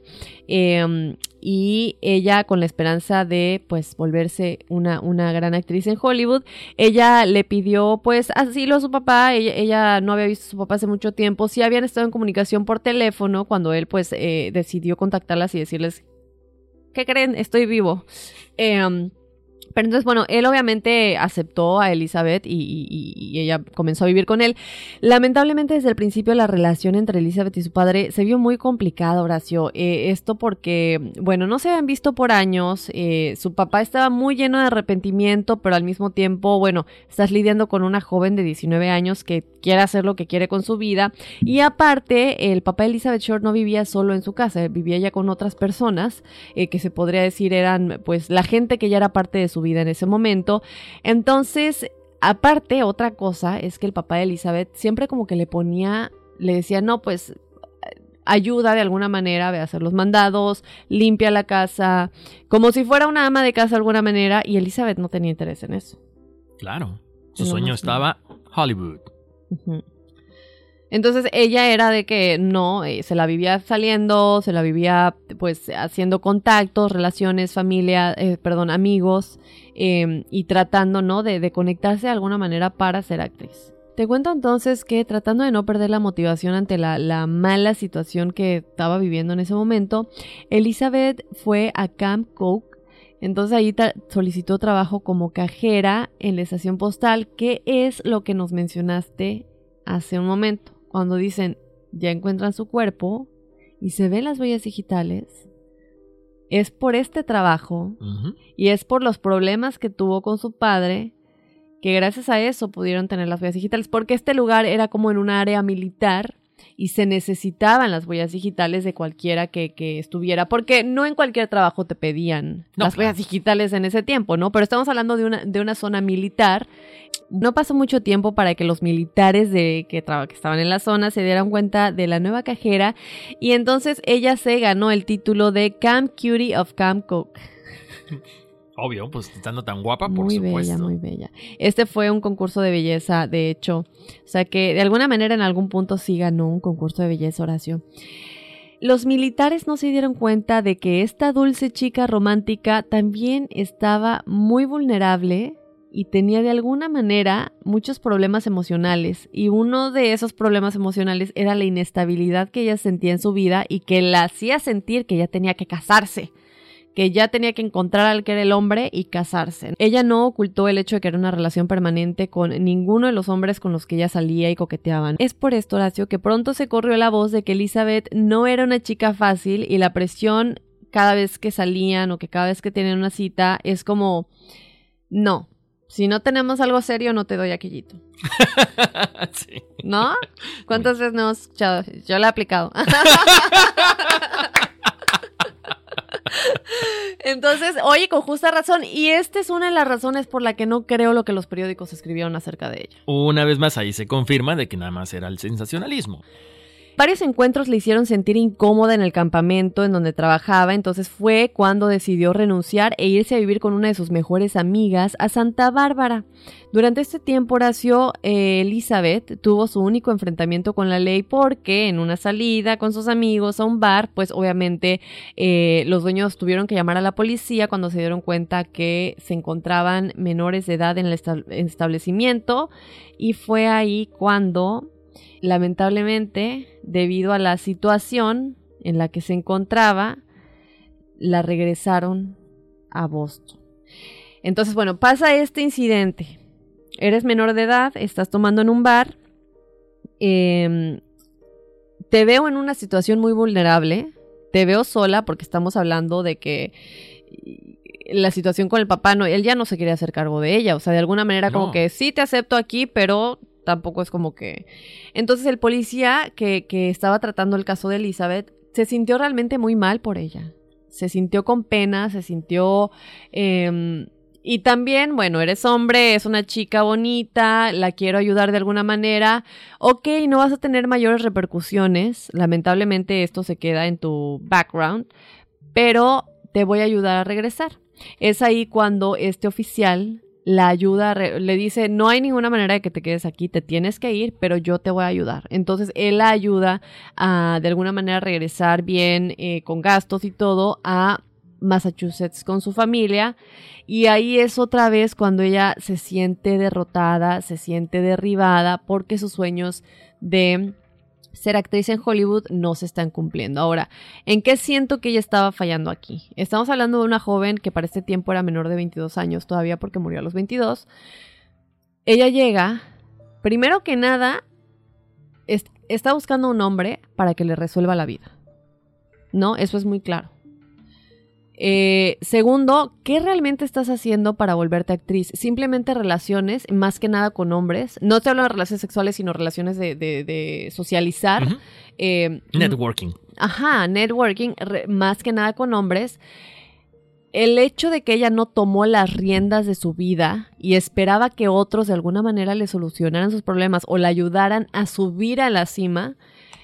em, y ella con la esperanza de pues volverse una, una gran actriz en Hollywood, ella le pidió pues asilo a su papá, ella, no había visto a su papá hace mucho tiempo, sí habían estado en comunicación por teléfono cuando él pues eh, decidió contactarlas y decirles, ¿qué creen? Estoy vivo. Em, pero entonces, bueno, él obviamente aceptó a Elizabeth y, ella comenzó a vivir con él. Lamentablemente, desde el principio, la relación entre Elizabeth y su padre se vio muy complicada, Horacio. Eh, esto porque, bueno, no se habían visto por años. Eh, su papá estaba muy lleno de arrepentimiento, pero al mismo tiempo, bueno, estás lidiando con una joven de 19 años que quiere hacer lo que quiere con su vida. Y aparte, el papá de Elizabeth Short no vivía solo en su casa, vivía ya con otras personas eh, que se podría decir eran, pues, la gente que ya era parte de su vida en ese momento. Entonces, aparte, otra cosa es que el papá de Elizabeth siempre como que le ponía, le decía, no, pues ayuda de alguna manera a hacer los mandados, limpia la casa, como si fuera una ama de casa de alguna manera, y Elizabeth no tenía interés en eso. Claro, su sueño estaba Hollywood. Entonces ella era de que no, eh, se la vivía saliendo, se la vivía pues haciendo contactos, relaciones, familia, eh, perdón, amigos em, y tratando, ¿no? De, conectarse de alguna manera para ser actriz. Te cuento entonces que tratando de no perder la motivación ante la, la, mala situación que estaba viviendo en ese momento, Elizabeth fue a Camp Coke. Entonces ahí solicitó trabajo como cajera en la estación postal, que es lo que nos mencionaste hace un momento cuando dicen ya encuentran su cuerpo y se ven las huellas digitales, es por este trabajo y es por los problemas que tuvo con su padre que gracias a eso pudieron tener las huellas digitales, porque este lugar era como en un área militar y se necesitaban las huellas digitales de cualquiera que, estuviera, porque no en cualquier trabajo te pedían las huellas digitales en ese tiempo, ¿no? Pero estamos hablando de una, de una zona militar. No pasó mucho tiempo para que los militares de, que, que estaban en la zona se dieran cuenta de la nueva cajera y entonces ella se ganó el título de Camp Cutie of Camp Cook. [LAUGHS] Obvio, pues estando tan guapa, por muy supuesto. Muy bella, muy bella. Este fue un concurso de belleza, de hecho. O sea que de alguna manera en algún punto sí ganó un concurso de belleza, Horacio. Los militares no se dieron cuenta de que esta dulce chica romántica también estaba muy vulnerable y tenía de alguna manera muchos problemas emocionales. Y uno de esos problemas emocionales era la inestabilidad que ella sentía en su vida y que la hacía sentir que ella tenía que casarse que ya tenía que encontrar al que era el hombre y casarse. Ella no ocultó el hecho de que era una relación permanente con ninguno de los hombres con los que ella salía y coqueteaban. Es por esto, Horacio, que pronto se corrió la voz de que Elizabeth no era una chica fácil y la presión cada vez que salían o que cada vez que tenían una cita es como, no, Si no tenemos algo serio, no te doy aquellito. [LAUGHS] sí. ¿No? ¿Cuántas veces no hemos escuchado? Yo la he aplicado. [LAUGHS] Entonces, oye, con justa razón. Y esta es una de las razones por la que no creo lo que los periódicos escribieron acerca de ella. Una vez más, ahí se confirma de que nada más era el sensacionalismo. Varios encuentros le hicieron sentir incómoda en el campamento en donde trabajaba, entonces fue cuando decidió renunciar e irse a vivir con una de sus mejores amigas a Santa Bárbara. Durante este tiempo, Horacio eh, Elizabeth tuvo su único enfrentamiento con la ley porque en una salida con sus amigos a un bar, pues obviamente eh, los dueños tuvieron que llamar a la policía cuando se dieron cuenta que se encontraban menores de edad en el establecimiento y fue ahí cuando Lamentablemente, debido a la situación en la que se encontraba, la regresaron a Boston. Entonces, bueno, pasa este incidente. Eres menor de edad, estás tomando en un bar. Em, te veo en una situación muy vulnerable. Te veo sola porque estamos hablando de que la situación con el papá, no, él ya no se quería hacer cargo de ella. O sea, de alguna manera como que sí te acepto aquí, pero tampoco es como que... Entonces el policía que, estaba tratando el caso de Elizabeth se sintió realmente muy mal por ella. Se sintió con pena, se sintió... Em, y también, bueno, eres hombre, es una chica bonita, la quiero ayudar de alguna manera. Ok, no vas a tener mayores repercusiones. Lamentablemente esto se queda en tu background, pero te voy a ayudar a regresar. Es ahí cuando este oficial la ayuda, le dice, no hay ninguna manera de que te quedes aquí, te tienes que ir, pero yo te voy a ayudar. Entonces él la ayuda a de alguna manera regresar bien eh, con gastos y todo a Massachusetts con su familia y ahí es otra vez cuando ella se siente derrotada, se siente derribada porque sus sueños de ser actriz en Hollywood no se están cumpliendo. Ahora, ¿en qué siento que ella estaba fallando aquí? Estamos hablando de una joven que para este tiempo era menor de 22 años todavía porque murió a los 22. Ella llega, primero que nada, está buscando un hombre para que le resuelva la vida. ¿No? Eso es muy claro. Eh, segundo, ¿qué realmente estás haciendo para volverte actriz? Simplemente relaciones, más que nada con hombres. No te hablo de relaciones sexuales, sino relaciones de, socializar. Eh, networking. Ajá, networking, más que nada con hombres. El hecho de que ella no tomó las riendas de su vida y esperaba que otros de alguna manera le solucionaran sus problemas o la ayudaran a subir a la cima,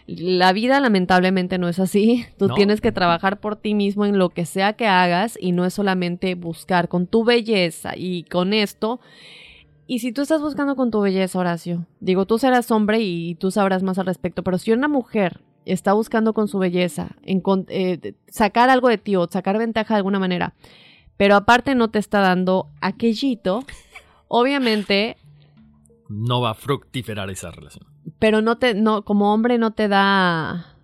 la vida lamentablemente no es así. [LAUGHS] Tú tienes que trabajar por ti mismo en lo que sea que hagas y no es solamente buscar con tu belleza y con esto. Y si tú estás buscando con tu belleza, Horacio, digo, tú serás hombre y tú sabrás más al respecto, pero si una mujer está buscando con su belleza en, eh, sacar algo de ti o sacar ventaja de alguna manera, pero aparte no te está dando aquellito, obviamente... No va a fructiferar esa relación pero no te, no, como hombre no te da,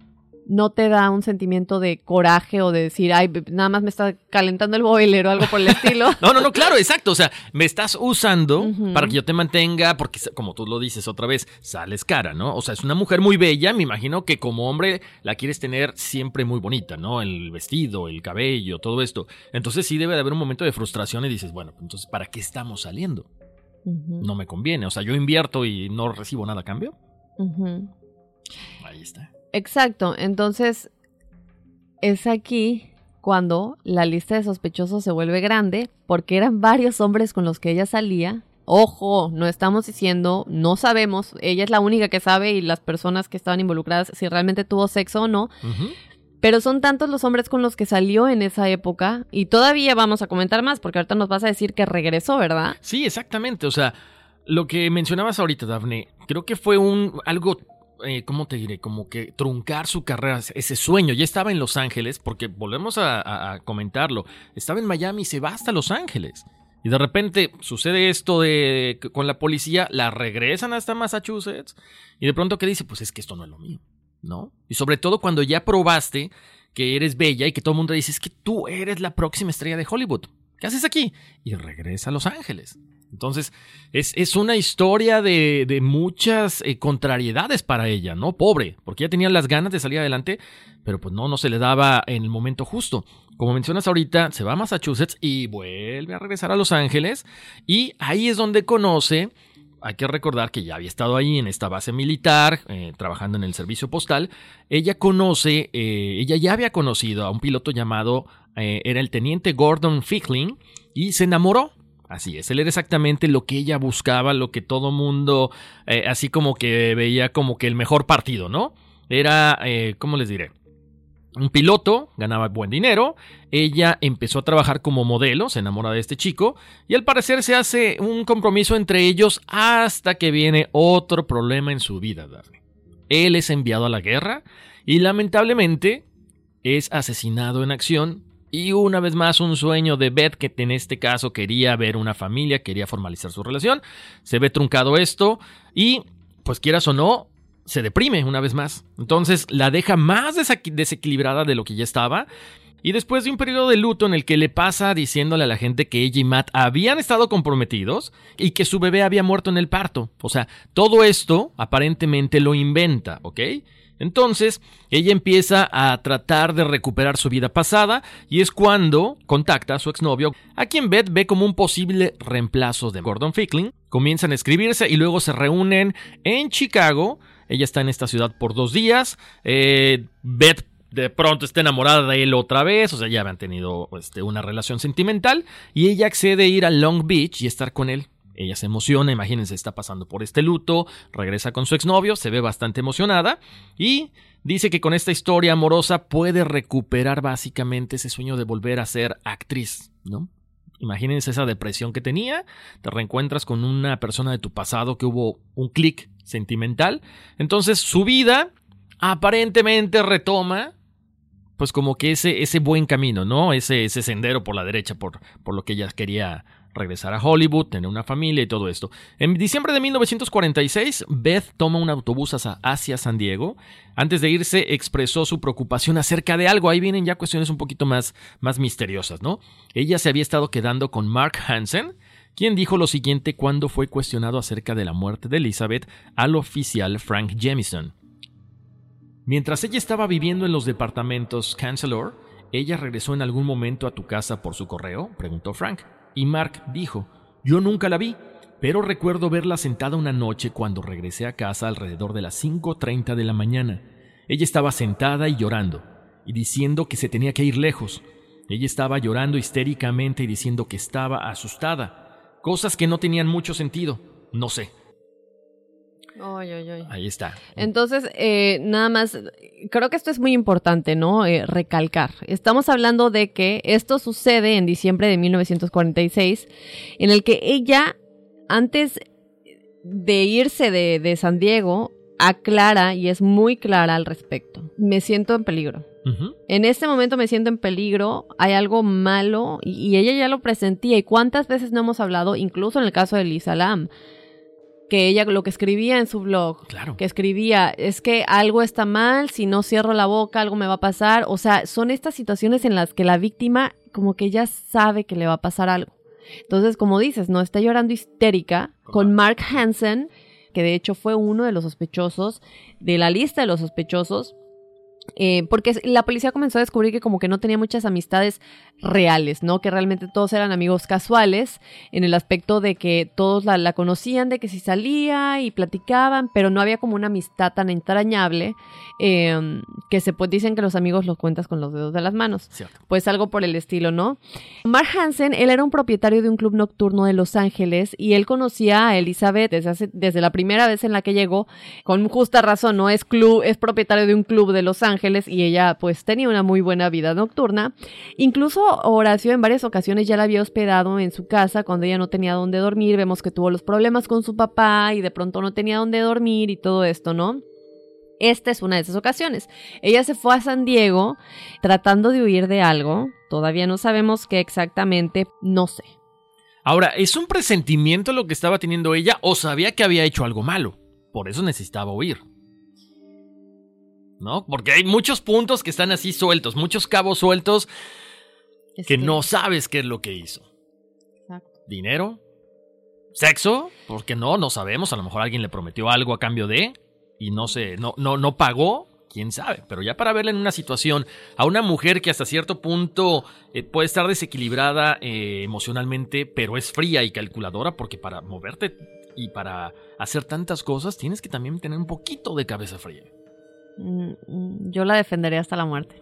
no te da un sentimiento de coraje o de decir, ay, nada más me está calentando el boiler o algo por el estilo. [LAUGHS] no, no, no, claro, exacto. O sea, me estás usando para que yo te mantenga, porque como tú lo dices otra vez, sales cara, ¿no? O sea, es una mujer muy bella, me imagino que como hombre la quieres tener siempre muy bonita, ¿no? El vestido, el cabello, todo esto. Entonces sí debe de haber un momento de frustración y dices, bueno, entonces, ¿para qué estamos saliendo? No me conviene. O sea, yo invierto y no recibo nada a cambio. Ahí está. Exacto, entonces es aquí cuando la lista de sospechosos se vuelve grande, porque eran varios hombres con los que ella salía. Ojo, no estamos diciendo, no sabemos, ella es la única que sabe y las personas que estaban involucradas si realmente tuvo sexo o no. Pero son tantos los hombres con los que salió en esa época y todavía vamos a comentar más porque ahorita nos vas a decir que regresó, ¿verdad? Sí, exactamente. O sea, lo que mencionabas ahorita, Daphne, creo que fue un algo eh, ¿cómo te diré? Como que truncar su carrera, ese sueño. Ya estaba en Los Ángeles, porque volvemos a, comentarlo. Estaba en Miami y se va hasta Los Ángeles. Y de repente sucede esto de con la policía, la regresan hasta Massachusetts. Y de pronto que dice, pues es que esto no es lo mío, ¿no? Y sobre todo cuando ya probaste que eres bella y que todo el mundo dice, es que tú eres la próxima estrella de Hollywood. ¿Qué haces aquí? Y regresa a Los Ángeles. Entonces, es, una historia de, muchas eh, contrariedades para ella, ¿no? Pobre, porque ella tenía las ganas de salir adelante, pero pues no, no se le daba en el momento justo. como mencionas ahorita, se va a Massachusetts y vuelve a regresar a Los Ángeles. Y ahí es donde conoce, hay que recordar que ya había estado ahí en esta base militar, eh, trabajando en el servicio postal. Ella conoce, eh, ella ya había conocido a un piloto llamado, eh, era el teniente Gordon Fickling, y se enamoró. Así es, él era exactamente lo que ella buscaba, lo que todo mundo, así como que veía como que el mejor partido, ¿no? Era, ¿cómo les diré? Un piloto, ganaba buen dinero, ella empezó a trabajar como modelo, se enamora de este chico y al parecer se hace un compromiso entre ellos hasta que viene otro problema en su vida, Daphne. Él es enviado a la guerra y lamentablemente es asesinado en acción y una vez más un sueño de Beth que en este caso quería ver una familia, quería formalizar su relación, se ve truncado esto y pues quieras o no, se deprime una vez más. Entonces la deja más desequilibrada de lo que ya estaba. Y después de un periodo de luto en el que le pasa diciéndole a la gente que ella y Matt habían estado comprometidos y que su bebé había muerto en el parto. O sea, todo esto aparentemente lo inventa, ¿ok? Entonces, ella empieza a tratar de recuperar su vida pasada y es cuando contacta a su exnovio, a quien Beth ve como un posible reemplazo de Gordon Fickling. Comienzan a escribirse y luego se reúnen en Chicago ella está en esta ciudad por dos días. Eh, Beth de pronto está enamorada de él otra vez, o sea, ya habían tenido este, una relación sentimental, y ella accede a ir a Long Beach y estar con él. Ella se emociona, imagínense, está pasando por este luto, regresa con su exnovio, se ve bastante emocionada y dice que con esta historia amorosa puede recuperar básicamente ese sueño de volver a ser actriz, ¿no? Imagínense esa depresión que tenía, te reencuentras con una persona de tu pasado que hubo un clic sentimental. Entonces su vida aparentemente retoma pues como que ese, ese buen camino, ¿no? Ese, ese sendero por la derecha, por, por lo que ella quería regresar a Hollywood, tener una familia y todo esto. En diciembre de 1946, Beth toma un autobús hacia San Diego. Antes de irse, expresó su preocupación acerca de algo. Ahí vienen ya cuestiones un poquito más, más misteriosas, ¿no? Ella se había estado quedando con Mark Hansen, quien dijo lo siguiente cuando fue cuestionado acerca de la muerte de Elizabeth al oficial Frank Jemison. Mientras ella estaba viviendo en los departamentos Chancellor, ¿ella regresó en algún momento a tu casa por su correo? preguntó Frank. Y Mark dijo, yo nunca la vi, pero recuerdo verla sentada una noche cuando regresé a casa alrededor de las 5.30 de la mañana. Ella estaba sentada y llorando, y diciendo que se tenía que ir lejos. Ella estaba llorando histéricamente y diciendo que estaba asustada cosas que no tenían mucho sentido. No sé. Ahí está. Entonces, eh, nada más, creo que esto es muy importante, ¿no? Eh, recalcar. Estamos hablando de que esto sucede en diciembre de 1946, en el que ella, antes de irse de, de San Diego, aclara y es muy clara al respecto. Me siento en peligro. En este momento me siento en peligro, hay algo malo y, ella ya lo presentía. ¿Y cuántas veces no hemos hablado, incluso en el caso de Lisa Lam, que ella lo que escribía en su blog, claro. que escribía, es que algo está mal, si no cierro la boca, algo me va a pasar. O sea, son estas situaciones en las que la víctima como que ya sabe que le va a pasar algo. Entonces, como dices, no está llorando histérica con Mark Hansen, que de hecho fue uno de los sospechosos, de la lista de los sospechosos, eh, porque la policía comenzó a descubrir que como que no tenía muchas amistades reales, ¿no? Que realmente todos eran amigos casuales, en el aspecto de que todos la, conocían, de que si salía y platicaban, pero no había como una amistad tan entrañable em, que se pues, dicen que los amigos los cuentas con los dedos de las manos. Pues algo por el estilo, ¿no? Mark Hansen, él era un propietario de un club nocturno de Los Ángeles y él conocía a Elizabeth desde, desde la primera vez en la que llegó, con justa razón, ¿no? Es, club, es propietario de un club de Los Ángeles y ella pues tenía una muy buena vida nocturna. Incluso Horacio en varias ocasiones ya la había hospedado en su casa cuando ella no tenía dónde dormir. Vemos que tuvo los problemas con su papá y de pronto no tenía dónde dormir y todo esto, ¿no? Esta es una de esas ocasiones. Ella se fue a San Diego tratando de huir de algo. Todavía no sabemos qué exactamente, no sé. Ahora, ¿es un presentimiento lo que estaba teniendo ella o sabía que había hecho algo malo? Por eso necesitaba huir. ¿No? Porque hay muchos puntos que están así sueltos, muchos cabos sueltos que, no sabes qué es lo que hizo. ¿Dinero? ¿Sexo? Porque no, no sabemos. A lo mejor alguien le prometió algo a cambio de y no se, no, no, no pagó. quién sabe. Pero ya para verla en una situación a una mujer que hasta cierto punto eh, puede estar desequilibrada eh, emocionalmente, pero es fría y calculadora, porque para moverte y para hacer tantas cosas tienes que también tener un poquito de cabeza fría. Mm, mm, Yo la defendería hasta la muerte.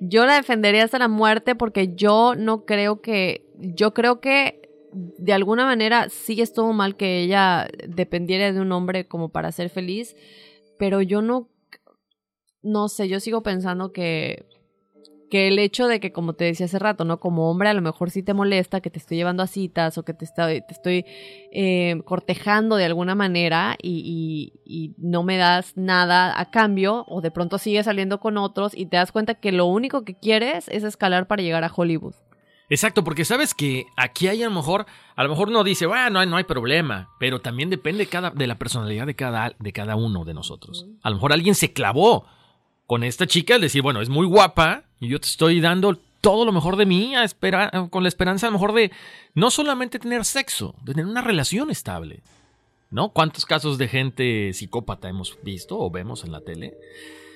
Yo la defendería hasta la muerte porque yo no creo que, yo creo que de alguna manera sí estuvo mal que ella dependiera de un hombre como para ser feliz, pero yo no, no sé, yo sigo pensando que que el hecho de que, como te decía hace rato, ¿no? Como hombre a lo mejor sí te molesta que te estoy llevando a citas o que te, estoy, te estoy eh, cortejando de alguna manera y, y, y, no me das nada a cambio o de pronto sigues saliendo con otros y te das cuenta que lo único que quieres es escalar para llegar a Hollywood. Exacto, porque sabes que aquí hay a lo mejor, a lo mejor uno dice, bueno, no hay, no hay problema, pero también depende cada, de la personalidad de cada, de cada uno de nosotros. A lo mejor alguien se clavó con esta chica al decir, bueno, es muy guapa y yo te estoy dando todo lo mejor de mí a espera, con la esperanza a lo mejor de no solamente tener sexo, de tener una relación estable. ¿No? ¿Cuántos casos de gente psicópata hemos visto o vemos en la tele?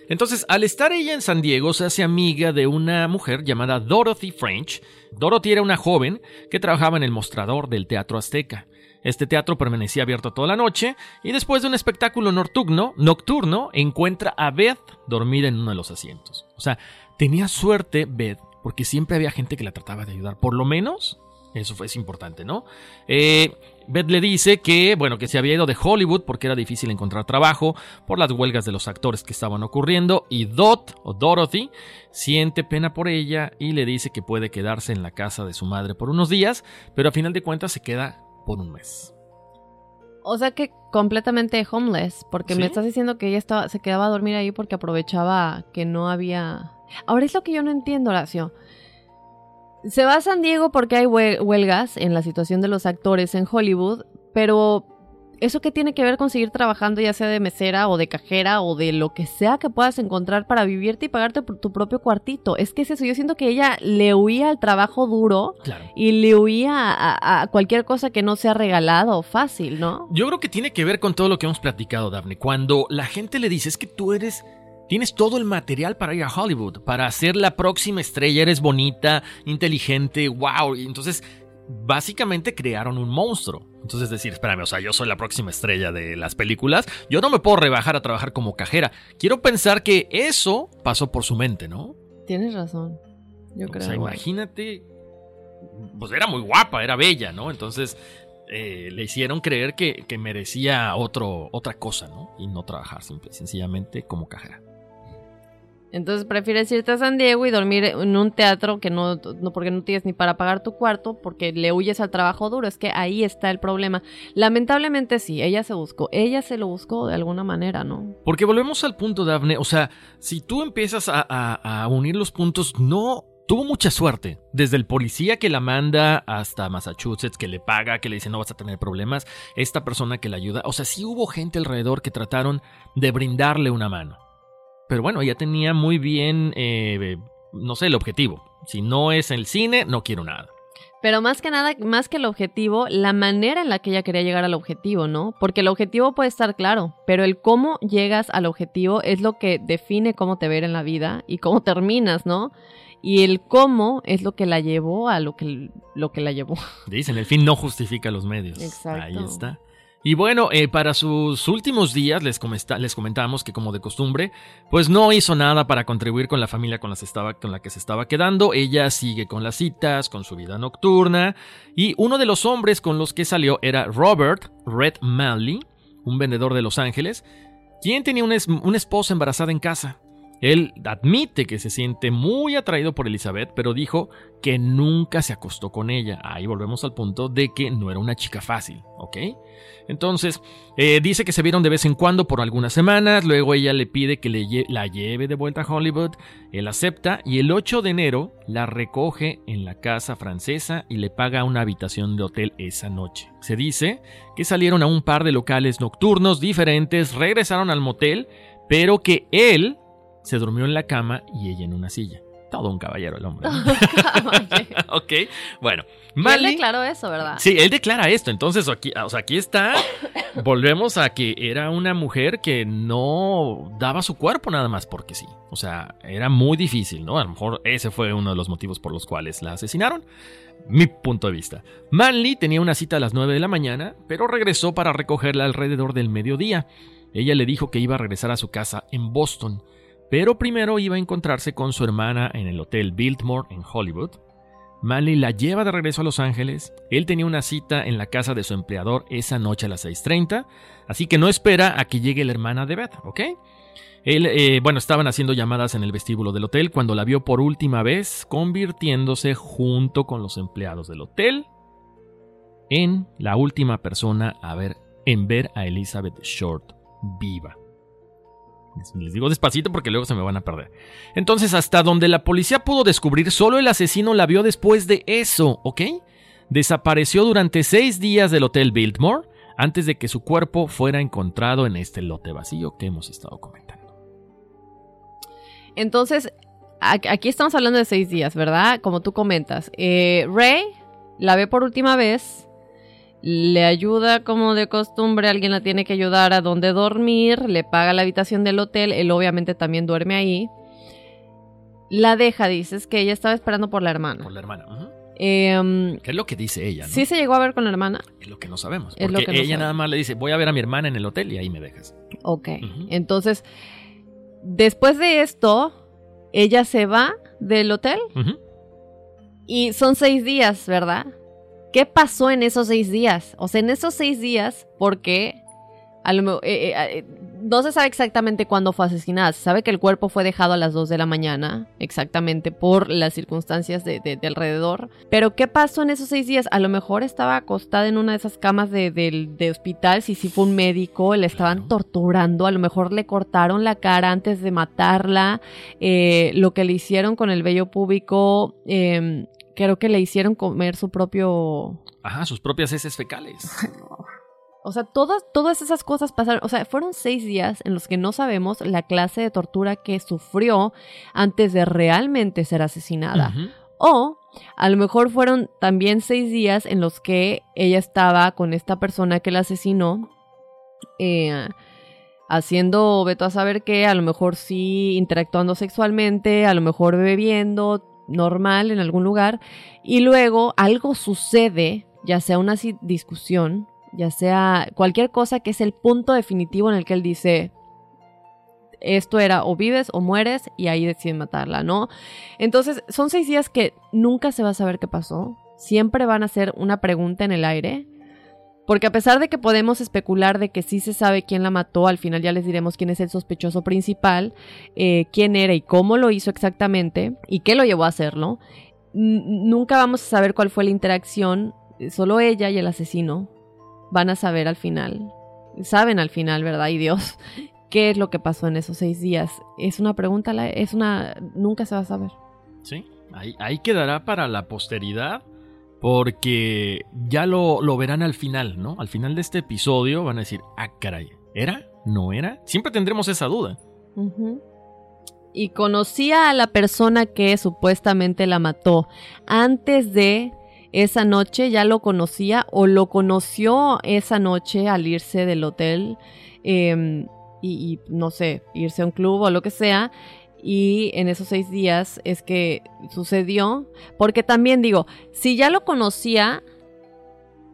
Entonces, al estar ella en San Diego, se hace amiga de una mujer llamada Dorothy French. Dorothy era una joven que trabajaba en el mostrador del Teatro Azteca. Este teatro permanecía abierto toda la noche y después de un espectáculo nocturno, nocturno encuentra a Beth dormida en uno de los asientos. O sea, tenía suerte Beth porque siempre había gente que la trataba de ayudar, por lo menos eso fue, es importante, ¿no? Eh, Beth le dice que, bueno, que se había ido de Hollywood porque era difícil encontrar trabajo por las huelgas de los actores que estaban ocurriendo y Dot, o Dorothy, siente pena por ella y le dice que puede quedarse en la casa de su madre por unos días, pero a final de cuentas se queda por un mes. O sea que completamente homeless, porque ¿Sí? me estás diciendo que ella estaba, se quedaba a dormir ahí porque aprovechaba que no había... Ahora es lo que yo no entiendo, Horacio. Se va a San Diego porque hay hue- huelgas en la situación de los actores en Hollywood, pero ¿eso qué tiene que ver con seguir trabajando ya sea de mesera o de cajera o de lo que sea que puedas encontrar para vivirte y pagarte por tu propio cuartito? Es que es eso, yo siento que ella le huía al trabajo duro Claro. y le huía a, a cualquier cosa que no sea regalado o fácil, ¿no? Yo creo que tiene que ver con todo lo que hemos platicado, Daphne. Cuando la gente le dice, es que tú eres... Tienes todo el material para ir a Hollywood, para ser la próxima estrella, eres bonita, inteligente, wow. Y entonces, básicamente crearon un monstruo. Entonces decir, espérame, o sea, yo soy la próxima estrella de las películas, yo no me puedo rebajar a trabajar como cajera. Quiero pensar que eso pasó por su mente, ¿no? Tienes razón. Yo O creo. sea, igual. imagínate, pues era muy guapa, era bella, ¿no? Entonces eh, le hicieron creer que, que merecía otro, otra cosa, ¿no? Y no trabajar simple, sencillamente como cajera. Entonces prefieres irte a San Diego y dormir en un teatro que no, porque no tienes ni para pagar tu cuarto, porque le huyes al trabajo duro. Es que ahí está el problema. Lamentablemente sí, ella se buscó. Ella se lo buscó de alguna manera, ¿no? Porque volvemos al punto, Dafne, o sea, si tú empiezas a unir los puntos, no tuvo mucha suerte. Desde el policía que la manda hasta Massachusetts, que le paga, que le dice no vas a tener problemas, esta persona que la ayuda, o sea, sí hubo gente alrededor que trataron de brindarle una mano. Pero bueno, ella tenía muy bien, eh, no sé, el objetivo. Si no es el cine, no quiero nada. Pero más que nada, más que el objetivo, la manera en la que ella quería llegar al objetivo, ¿no? Porque el objetivo puede estar claro, pero el cómo llegas al objetivo es lo que define cómo te ver en la vida y cómo terminas, ¿no? Y el cómo es lo que la llevó a lo que, lo que la llevó. Dicen, el fin no justifica los medios. Exacto. Ahí está. Y bueno, eh, para sus últimos días les, comesta- les comentamos que como de costumbre, pues no hizo nada para contribuir con la familia con, la que se estaba quedando. Ella sigue con las citas, con su vida nocturna. Y uno de los hombres con los que salió era Robert Red Manley, un vendedor de Los Ángeles, quien tenía una esposa embarazada en casa. Él admite que se siente muy atraído por Elizabeth, pero dijo que nunca se acostó con ella. Ahí volvemos al punto de que no era una chica fácil, ¿ok? Entonces, eh, dice que se vieron de vez en cuando por algunas semanas, luego ella le pide que le la lleve de vuelta a Hollywood, él acepta y el 8 de enero la recoge en la casa francesa y le paga una habitación de hotel esa noche. Se dice que salieron a un par de locales nocturnos diferentes, regresaron al motel, pero que él se durmió en la cama y ella en una silla. Todo un caballero el hombre. ¿no? [LAUGHS] [LAUGHS] ok, bueno. Y él declaró eso, ¿verdad? Sí, él declara esto. Entonces, aquí, o sea, aquí está [COUGHS] volvemos a que era una mujer que no daba su cuerpo nada más porque sí. O sea, era muy difícil, ¿no? A lo mejor ese fue uno de los motivos por los cuales la asesinaron. Mi punto de vista. Manly tenía una cita a las 9 de la mañana, pero regresó para recogerla alrededor del mediodía. Ella le dijo que iba a regresar a su casa en Boston, pero primero iba a encontrarse con su hermana en el Hotel Biltmore en Hollywood. Manly la lleva de regreso a Los Ángeles. Él tenía una cita en la casa de su empleador esa noche a las 6.30, así que no espera a que llegue la hermana de Beth, ¿ok? Eh, bueno, estaban haciendo llamadas en el vestíbulo del hotel cuando la vio por última vez, convirtiéndose junto con los empleados del hotel en la última persona a ver, en ver a Elizabeth Short viva. Les digo despacito porque luego se me van a perder. Entonces, hasta donde la policía pudo descubrir, solo el asesino la vio después de eso, ¿ok? Desapareció durante seis días del Hotel Biltmore antes de que su cuerpo fuera encontrado en este lote vacío que hemos estado comentando. Entonces, aquí estamos hablando de seis días, ¿verdad? Como tú comentas. Eh, Ray la ve por última vez le ayuda como de costumbre, alguien la tiene que ayudar a donde dormir, le paga la habitación del hotel, él obviamente también duerme ahí. La deja, dices que ella estaba esperando por la hermana. Por la hermana. Em, ¿Qué es lo que dice ella? ¿Sí se llegó a ver con la hermana? Es lo que no sabemos. Porque ella nada más le dice, voy a ver a mi hermana en el hotel y ahí me dejas. Ok. Entonces, después de esto, ella se va del hotel. Y son seis días, ¿verdad? ¿Qué pasó en esos seis días? O sea, en esos seis días, porque a lo, eh, eh, eh, no se sabe exactamente cuándo fue asesinada. Se sabe que el cuerpo fue dejado a las 2 de la mañana, exactamente por las circunstancias de, alrededor. Pero ¿qué pasó en esos seis días? A lo mejor estaba acostada en una de esas camas de, hospital, si sí fue un médico, le estaban torturando, a lo mejor le cortaron la cara antes de matarla, lo que le hicieron con el vello público em, creo que le hicieron comer su propio... Ajá, sus propias heces fecales. [LAUGHS] O sea, todas, todas esas cosas pasaron. O sea, fueron seis días en los que no sabemos la clase de tortura que sufrió antes de realmente ser asesinada. O a lo mejor fueron también seis días en los que ella estaba con esta persona que la asesinó. Eh, haciendo, veto a saber qué, a lo mejor sí interactuando sexualmente, a lo mejor bebiendo, normal en algún lugar y luego algo sucede, ya sea una discusión, ya sea cualquier cosa que es el punto definitivo en el que él dice, esto era o vives o mueres y ahí deciden matarla, ¿no? Entonces son seis días que nunca se va a saber qué pasó, siempre van a ser una pregunta en el aire porque a pesar de que podemos especular de que sí se sabe quién la mató, al final ya les diremos quién es el sospechoso principal, eh, quién era y cómo lo hizo exactamente y qué lo llevó a hacerlo, nunca vamos a saber cuál fue la interacción, solo ella y el asesino van a saber al final, saben al final, ¿verdad? Y Dios, [LAUGHS] qué es lo que pasó en esos seis días. Es una pregunta, es una, nunca se va a saber. Sí, ahí, ahí quedará para la posteridad porque ya lo, verán al final, ¿no? Al final de este episodio van a decir, ah, caray, ¿era? ¿No era? Siempre tendremos esa duda. Y conocía a la persona que supuestamente la mató antes de esa noche, ya lo conocía o lo conoció esa noche al irse del hotel em, y, y, no sé, irse a un club o lo que sea y en esos seis días es que sucedió, porque también digo, si ya lo conocía,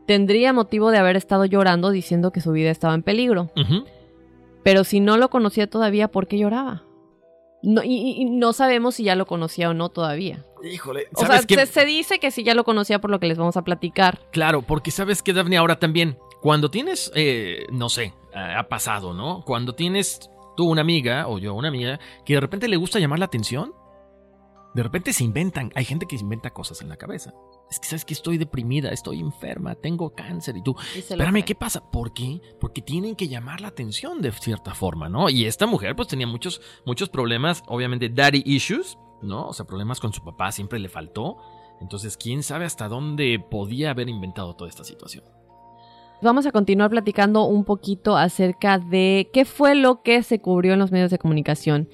tendría motivo de haber estado llorando diciendo que su vida estaba en peligro. Pero si no lo conocía todavía, ¿por qué lloraba? No, y, no sabemos si ya lo conocía o no todavía. Híjole, o sea, se, dice que sí ya lo conocía por lo que les vamos a platicar. Claro, porque sabes que Daphne ahora también, cuando tienes, eh, no sé, ha pasado, ¿no? Cuando tienes tú una amiga o yo una amiga que de repente le gusta llamar la atención, de repente se inventan, hay gente que inventa cosas en la cabeza. Es que sabes que estoy deprimida, estoy enferma, tengo cáncer y tú, espérame, ¿qué pasa? ¿Por qué? Porque tienen que llamar la atención de cierta forma, ¿no? Y esta mujer pues tenía muchos, muchos problemas, obviamente daddy issues, ¿no? O sea, problemas con su papá, siempre le faltó. Entonces, quién sabe hasta dónde podía haber inventado toda esta situación. Vamos a continuar platicando un poquito acerca de qué fue lo que se cubrió en los medios de comunicación.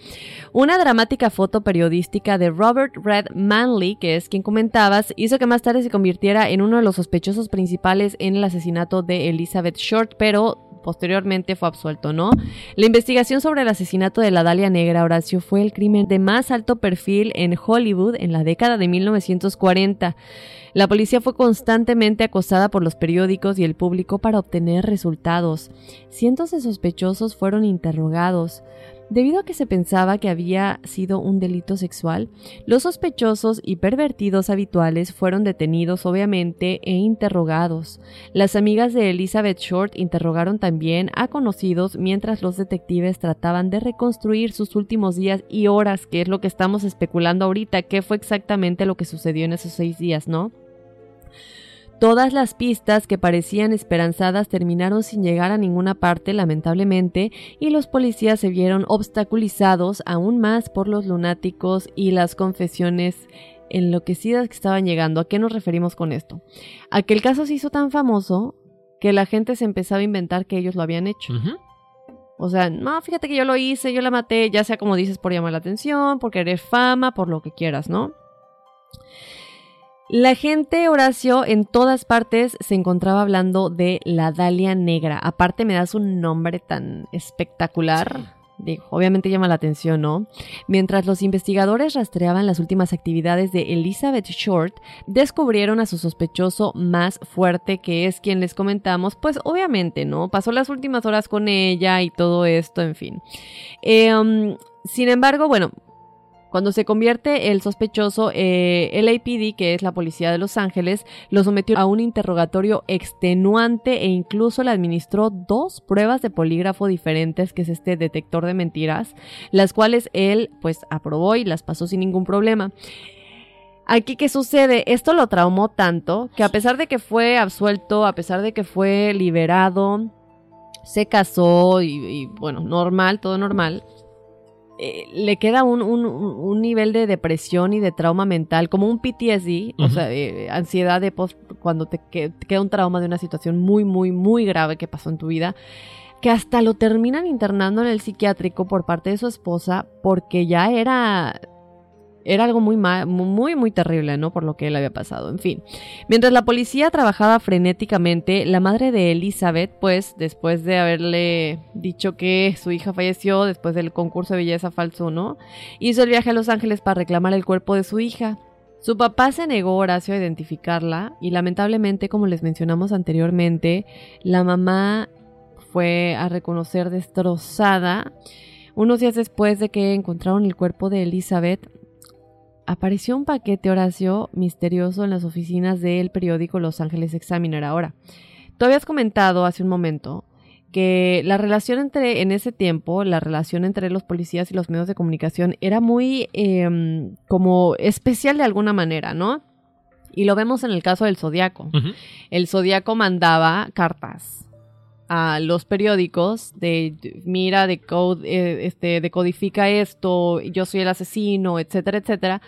Una dramática foto periodística de Robert Red Manley, que es quien comentabas, hizo que más tarde se convirtiera en uno de los sospechosos principales en el asesinato de Elizabeth Short, pero posteriormente fue absuelto, ¿no? La investigación sobre el asesinato de la Dalia Negra, Horacio, fue el crimen de más alto perfil en Hollywood en la década de 1940. La policía fue constantemente acosada por los periódicos y el público para obtener resultados. Cientos de sospechosos fueron interrogados. Debido a que se pensaba que había sido un delito sexual, los sospechosos y pervertidos habituales fueron detenidos obviamente e interrogados. Las amigas de Elizabeth Short interrogaron también a conocidos mientras los detectives trataban de reconstruir sus últimos días y horas, que es lo que estamos especulando ahorita, qué fue exactamente lo que sucedió en esos seis días, ¿no? Todas las pistas que parecían esperanzadas terminaron sin llegar a ninguna parte, lamentablemente, y los policías se vieron obstaculizados aún más por los lunáticos y las confesiones enloquecidas que estaban llegando. ¿A qué nos referimos con esto? A que el caso se hizo tan famoso que la gente se empezaba a inventar que ellos lo habían hecho. O sea, no, fíjate que yo lo hice, yo la maté, ya sea como dices, por llamar la atención, por querer fama, por lo que quieras, ¿no? La gente, Horacio, en todas partes se encontraba hablando de la Dalia Negra. Aparte me das un nombre tan espectacular. Digo, obviamente llama la atención, ¿no? Mientras los investigadores rastreaban las últimas actividades de Elizabeth Short, descubrieron a su sospechoso más fuerte, que es quien les comentamos, pues obviamente, ¿no? Pasó las últimas horas con ella y todo esto, en fin. Em, sin embargo, bueno, cuando se convierte el sospechoso, eh, que es la policía de Los Ángeles, lo sometió a un interrogatorio extenuante e incluso le administró dos pruebas de polígrafo diferentes, que es este detector de mentiras, las cuales él pues aprobó y las pasó sin ningún problema. Aquí, ¿qué sucede? Esto lo traumó tanto que a pesar de que fue absuelto, a pesar de que fue liberado, se casó y, y bueno, normal, todo normal, eh, le queda un, un, nivel de depresión y de trauma mental, como un PTSD, o sea, eh, ansiedad de post, cuando te, queda un trauma de una situación muy, muy, muy grave que pasó en tu vida, que hasta lo terminan internando en el psiquiátrico por parte de su esposa porque ya era era algo muy, muy, muy terrible, ¿no? Por lo que él había pasado. En fin. Mientras la policía trabajaba frenéticamente, la madre de Elizabeth, pues, después de haberle dicho que su hija falleció después del concurso de belleza falso, ¿no? Hizo el viaje a Los Ángeles para reclamar el cuerpo de su hija. Su papá se negó, Horacio, a identificarla y lamentablemente, como les mencionamos anteriormente, la mamá fue a reconocer destrozada. Unos días después de que encontraron el cuerpo de Elizabeth, apareció un paquete Horacio misterioso en las oficinas del periódico Los Ángeles Examiner ahora. Tú habías comentado hace un momento que la relación entre, en ese tiempo, la relación entre los policías y los medios de comunicación era muy em, como especial de alguna manera, ¿no? Y lo vemos en el caso del Zodíaco. El Zodíaco mandaba cartas a los periódicos de mira, de code, eh, este, decodifica esto, yo soy el asesino, etcétera, etcétera.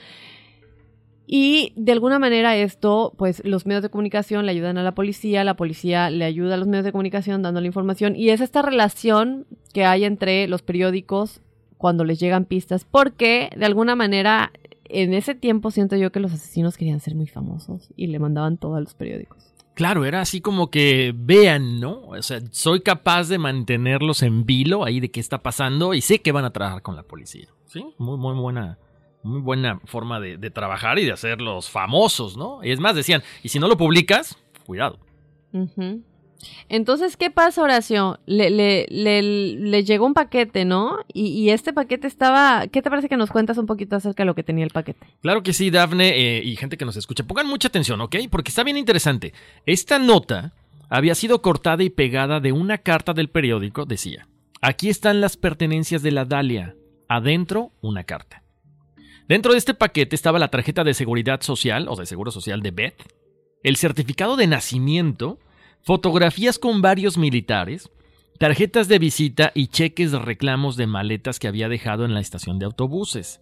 Y de alguna manera esto, pues los medios de comunicación le ayudan a la policía, la policía le ayuda a los medios de comunicación dando la información y es esta relación que hay entre los periódicos cuando les llegan pistas, porque de alguna manera en ese tiempo siento yo que los asesinos querían ser muy famosos y le mandaban todo a los periódicos. Claro, era así como que vean, ¿no? O sea, soy capaz de mantenerlos en vilo ahí de qué está pasando y sé que van a trabajar con la policía. Sí, muy, muy buena, muy buena forma de, trabajar y de hacerlos famosos, ¿no? Y es más, decían, y si no lo publicas, cuidado. Entonces, ¿qué pasa, Horacio? Le, le, le, llegó un paquete, ¿no? Y, este paquete estaba... ¿Qué te parece que nos cuentas un poquito acerca de lo que tenía el paquete? Claro que sí, Dafne, eh, y gente que nos escucha. Pongan mucha atención, ¿ok? Porque está bien interesante. Esta nota había sido cortada y pegada de una carta del periódico. Decía, aquí están las pertenencias de la Dalia. Adentro, una carta. Dentro de este paquete estaba la tarjeta de seguridad social o de seguro social de Beth, el certificado de nacimiento, fotografías con varios militares, tarjetas de visita y cheques de reclamos de maletas que había dejado en la estación de autobuses.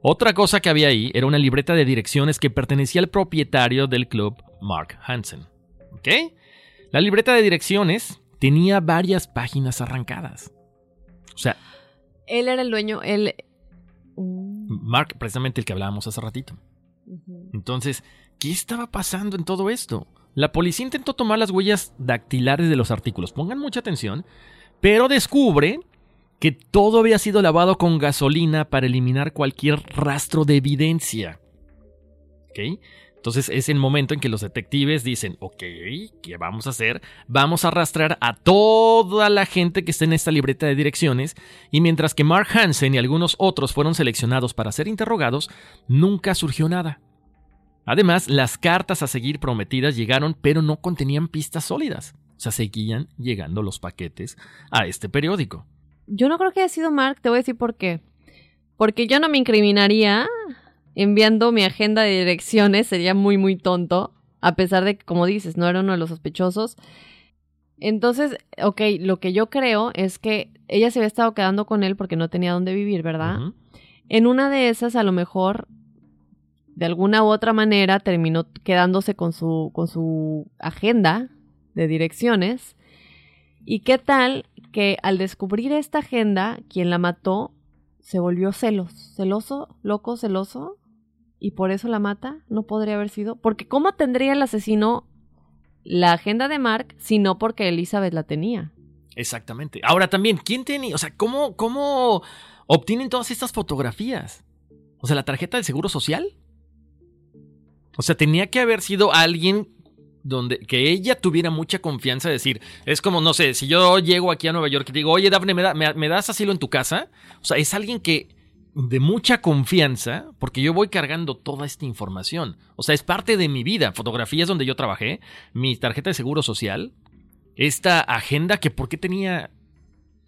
Otra cosa que había ahí era una libreta de direcciones que pertenecía al propietario del club, Mark Hansen. ¿Ok? La libreta de direcciones tenía varias páginas arrancadas. O sea... Él era el dueño, él... Mark, precisamente el que hablábamos hace ratito. Entonces, ¿qué estaba pasando en todo esto? La policía intentó tomar las huellas dactilares de los artículos, pongan mucha atención, pero descubre que todo había sido lavado con gasolina para eliminar cualquier rastro de evidencia. ¿Ok? Entonces es el momento en que los detectives dicen, ok, ¿qué vamos a hacer? Vamos a arrastrar a toda la gente que está en esta libreta de direcciones y mientras que Mark Hansen y algunos otros fueron seleccionados para ser interrogados, nunca surgió nada. Además, las cartas a seguir prometidas llegaron pero no contenían pistas sólidas. O sea, seguían llegando los paquetes a este periódico. Yo no creo que haya sido Mark, te voy a decir por qué. Porque yo no me incriminaría enviando mi agenda de direcciones, sería muy, muy tonto, a pesar de que, como dices, no era uno de los sospechosos. Entonces, ok, lo que yo creo es que ella se había estado quedando con él porque no tenía dónde vivir, ¿verdad? En una de esas, a lo mejor, de alguna u otra manera, terminó quedándose con su, con su agenda de direcciones. ¿Y qué tal que al descubrir esta agenda, quien la mató se volvió celos, celoso, loco, celoso, y por eso la mata? ¿No podría haber sido? Porque ¿cómo tendría el asesino la agenda de Mark si no porque Elizabeth la tenía? Exactamente. Ahora también, ¿quién tenía? O sea, ¿cómo, ¿cómo obtienen todas estas fotografías? O sea, la tarjeta del Seguro Social. O sea, tenía que haber sido alguien donde que ella tuviera mucha confianza de decir, es como, no sé, si yo llego aquí a Nueva York y digo, oye, Dafne, ¿me, da- me- das asilo en tu casa? O sea, es alguien que de mucha confianza, porque yo voy cargando toda esta información. O sea, es parte de mi vida. Fotografías donde yo trabajé, mi tarjeta de seguro social, esta agenda que por qué tenía...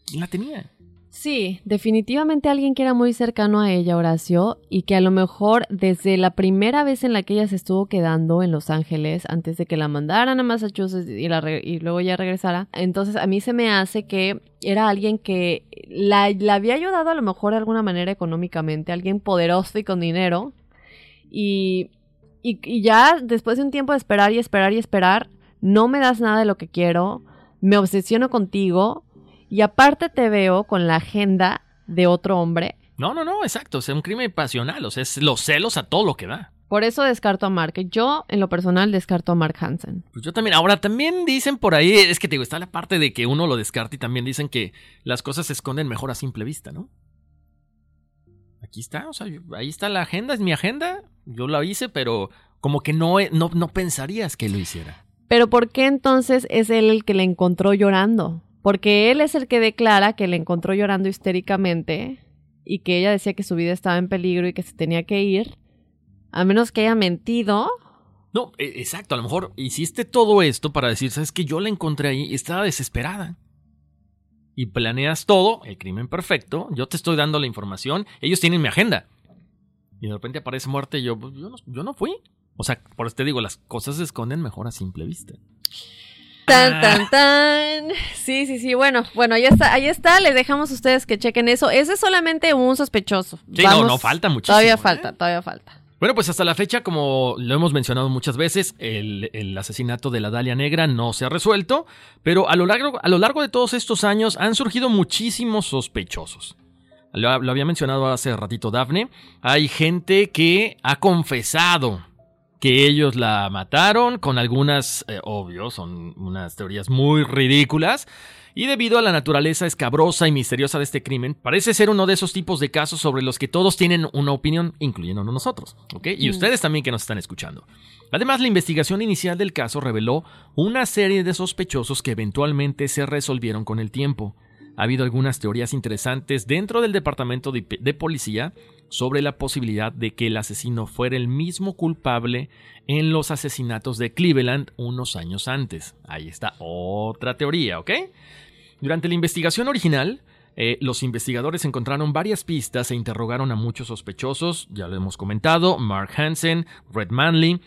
¿Quién la tenía? Sí, definitivamente alguien que era muy cercano a ella, Horacio, y que a lo mejor desde la primera vez en la que ella se estuvo quedando en Los Ángeles, antes de que la mandaran a Massachusetts y, la y luego ya regresara, entonces a mí se me hace que era alguien que la, había ayudado a lo mejor de alguna manera económicamente, alguien poderoso y con dinero, y, y ya después de un tiempo de esperar y esperar y esperar, no me das nada de lo que quiero, me obsesiono contigo, y aparte te veo con la agenda de otro hombre. No, no, no, exacto. Sea, un crimen pasional. O sea, es los celos a todo lo que da. Por eso descarto a Mark. Yo, en lo personal, descarto a Mark Hansen. Pues yo también. Ahora, también dicen por ahí, es que te digo, está la parte de que uno lo descarta y también dicen que las cosas se esconden mejor a simple vista, ¿no? Aquí está, o sea, ahí está la agenda, es mi agenda. Yo la hice, pero como que no, no, no pensarías que lo hiciera. Pero ¿por qué entonces es él el que le encontró llorando? Porque él es el que declara que le encontró llorando histéricamente y que ella decía que su vida estaba en peligro y que se tenía que ir. A menos que haya mentido. No, e- exacto, a lo mejor hiciste todo esto para decir, sabes que yo la encontré ahí y estaba desesperada. Y planeas todo, el crimen perfecto, yo te estoy dando la información, ellos tienen mi agenda. Y de repente aparece muerte y yo, pues, yo, no, yo no fui. O sea, por eso te digo, las cosas se esconden mejor a simple vista. Tan, Ah. tan, tan. Sí, sí, sí. Bueno, bueno, ahí está, ahí está. Les dejamos a ustedes que chequen eso. Ese es solamente un sospechoso. Sí, no, no, falta muchísimo, Todavía ¿eh? falta, todavía falta. Bueno, pues hasta la fecha, como lo hemos mencionado muchas veces, el, el asesinato de la Dalia Negra no se ha resuelto, pero a lo, largo, a lo largo de todos estos años han surgido muchísimos sospechosos. Lo, lo había mencionado hace ratito Dafne. Hay gente que ha confesado que ellos la mataron, con algunas, eh, obvio, son unas teorías muy ridículas. Y debido a la naturaleza escabrosa y misteriosa de este crimen, parece ser uno de esos tipos de casos sobre los que todos tienen una opinión, incluyendo nosotros, ¿ok? Y Mm. ustedes también que nos están escuchando. Además, la investigación inicial del caso reveló una serie de sospechosos que eventualmente se resolvieron con el tiempo. Ha habido algunas teorías interesantes dentro del departamento de, de policía sobre la posibilidad de que el asesino fuera el mismo culpable en los asesinatos de Cleveland unos años antes. Ahí está otra teoría, ¿ok? Durante la investigación original, eh, los investigadores encontraron varias pistas e interrogaron a muchos sospechosos, ya lo hemos comentado, Mark Hansen, Red Manley,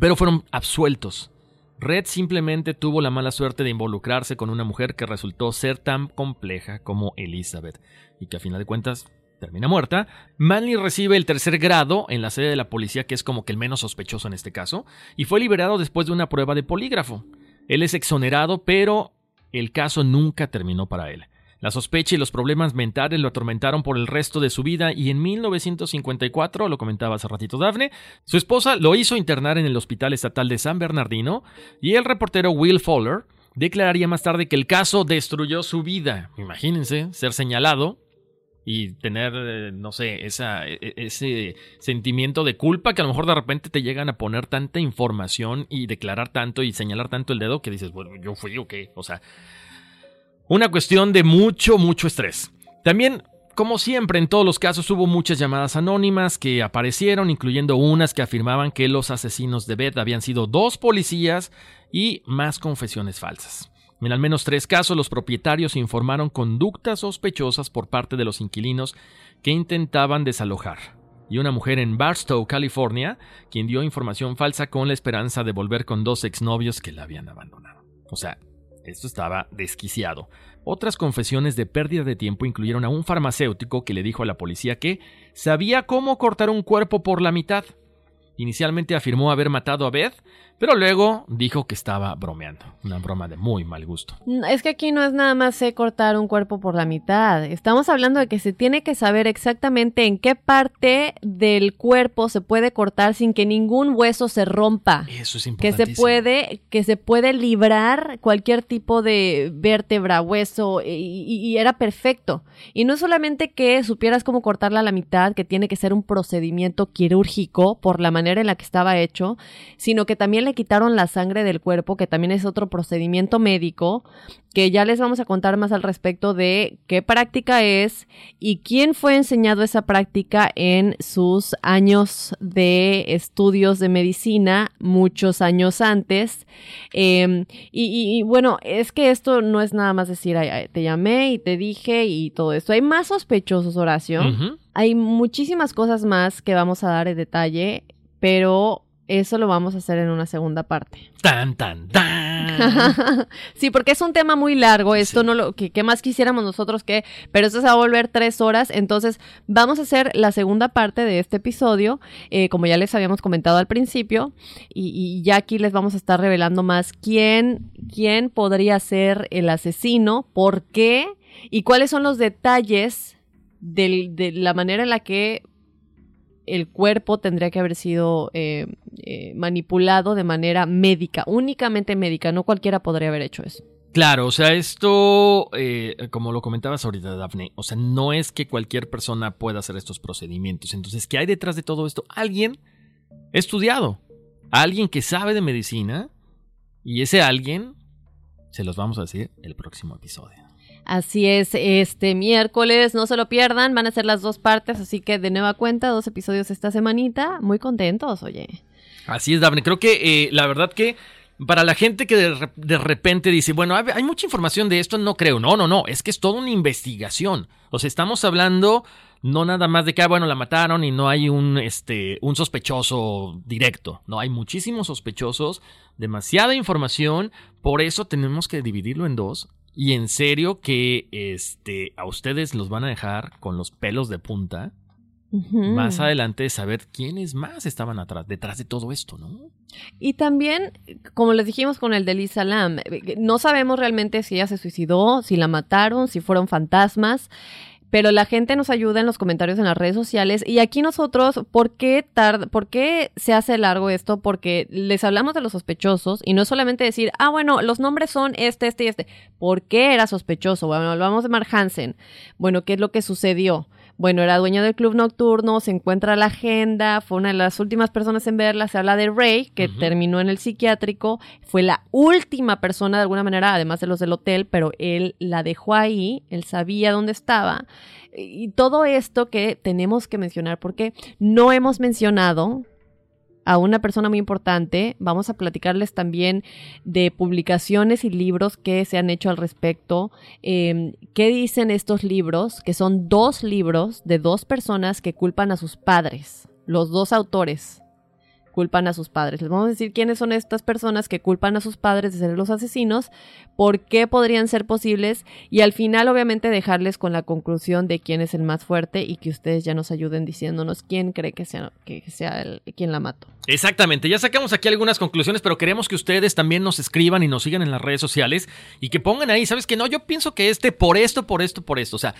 pero fueron absueltos. Red simplemente tuvo la mala suerte de involucrarse con una mujer que resultó ser tan compleja como Elizabeth y que a final de cuentas termina muerta. Manley recibe el tercer grado en la sede de la policía, que es como que el menos sospechoso en este caso, y fue liberado después de una prueba de polígrafo. Él es exonerado, pero el caso nunca terminó para él. La sospecha y los problemas mentales lo atormentaron por el resto de su vida y en 1954, lo comentaba hace ratito Daphne, su esposa lo hizo internar en el Hospital Estatal de San Bernardino y el reportero Will Fowler declararía más tarde que el caso destruyó su vida. Imagínense ser señalado y tener, eh, no sé, e- e- ese sentimiento de culpa que a lo mejor de repente te llegan a poner tanta información y declarar tanto y señalar tanto el dedo que dices, bueno, yo fui o qué. O sea, una cuestión de mucho, mucho estrés. También, como siempre, en todos los casos hubo muchas llamadas anónimas que aparecieron, incluyendo unas que afirmaban que los asesinos de Beth habían sido dos policías y más confesiones falsas. En al menos tres casos, los propietarios informaron conductas sospechosas por parte de los inquilinos que intentaban desalojar. Y una mujer en Barstow, California, quien dio información falsa con la esperanza de volver con dos exnovios que la habían abandonado. O sea, esto estaba desquiciado. Otras confesiones de pérdida de tiempo incluyeron a un farmacéutico que le dijo a la policía que sabía cómo cortar un cuerpo por la mitad. Inicialmente afirmó haber matado a Beth, pero luego dijo que estaba bromeando. Una broma de muy mal gusto. Mm, Es que aquí no es nada más sé cortar un cuerpo por la mitad. Estamos hablando de que se tiene que saber exactamente en qué parte del cuerpo se puede cortar sin que ningún hueso se rompa. Eso es Que importante. se puede, que se puede librar cualquier tipo de vértebra, hueso, y, y- era perfecto. Y no solamente que supieras cómo cortarla a la mitad, que tiene que ser un procedimiento quirúrgico por la manera en la que estaba hecho, sino que también le quitaron la sangre del cuerpo, que también es otro procedimiento médico, que ya les vamos a contar más al respecto de qué práctica es y quién fue enseñado esa práctica en sus años de estudios de medicina, muchos años antes. Eh, y, y- y bueno, es que esto no es nada más decir, "Ay, ay, te llamé y te dije y todo esto. Hay más sospechosos, Horacio. Hay muchísimas cosas más que vamos a dar en detalle, pero eso lo vamos a hacer en una segunda parte. [LAUGHS] Tan, tan, tan. sí, porque es un tema muy largo. Esto Sí. no lo que, que más quisiéramos nosotros que, pero esto se va a volver tres horas. Entonces, vamos a hacer la segunda parte de este episodio, eh, como ya les habíamos comentado al principio, y, y ya aquí les vamos a estar revelando más quién, quién podría ser el asesino, por qué y cuáles son los detalles del- de la manera en la que el cuerpo tendría que haber sido eh, eh, manipulado de manera médica, únicamente médica, no cualquiera podría haber hecho eso. Claro, o sea, esto, eh, como lo comentabas ahorita, Daphne, o sea, no es que cualquier persona pueda hacer estos procedimientos. Entonces, ¿qué hay detrás de todo esto? Alguien estudiado, alguien que sabe de medicina, y ese alguien se los vamos a decir el próximo episodio. Así es, este miércoles, no se lo pierdan, van a ser las dos partes, así que de nueva cuenta, dos episodios esta semanita, muy contentos, oye. Así es, Daphne. Creo que eh, la verdad que para la gente que de, de repente dice, bueno, hay, hay mucha información de esto, no creo. No, no, no. Es que es toda una investigación. O sea, estamos hablando no nada más de que, ah, bueno, la mataron y no hay un, este, un sospechoso directo. No, hay muchísimos sospechosos, demasiada información. Por eso tenemos que dividirlo en dos. Y en serio que este, a ustedes los van a dejar con los pelos de punta más adelante saber quiénes más estaban atrás, detrás de todo esto, ¿no? Y también, como les dijimos con el de Lisa Lam, eh, no sabemos realmente si ella se suicidó, si la mataron, si fueron fantasmas. Pero la gente nos ayuda en los comentarios en las redes sociales. Y aquí nosotros, ¿por qué, tar- ¿por qué se hace largo esto? Porque les hablamos de los sospechosos y no es solamente decir, ah, bueno, los nombres son este, este y este. ¿Por qué era sospechoso? Bueno, hablamos de Mark Hansen. Bueno, ¿qué es lo que sucedió? Bueno, era dueño del club nocturno, se encuentra la agenda, fue una de las últimas personas en verla, se habla de Ray, que terminó en el psiquiátrico, fue la última persona de alguna manera, además de los del hotel, pero él la dejó ahí, él sabía dónde estaba. Y todo esto que tenemos que mencionar, porque no hemos mencionado a una persona muy importante. Vamos a platicarles también de publicaciones y libros que se han hecho al respecto. Eh, ¿Qué dicen estos libros? Que son dos libros de dos personas que culpan a sus padres, los dos autores. Culpan a sus padres. Les vamos a decir quiénes son estas personas que culpan a sus padres de ser los asesinos, por qué podrían ser posibles y al final obviamente dejarles con la conclusión de quién es el más fuerte y que ustedes ya nos ayuden diciéndonos quién cree que sea, que sea el, quien la mató. Exactamente, ya sacamos aquí algunas conclusiones, pero queremos que ustedes también nos escriban y nos sigan en las redes sociales y que pongan ahí, ¿sabes que No, yo pienso que este por esto, por esto, por esto. O sea,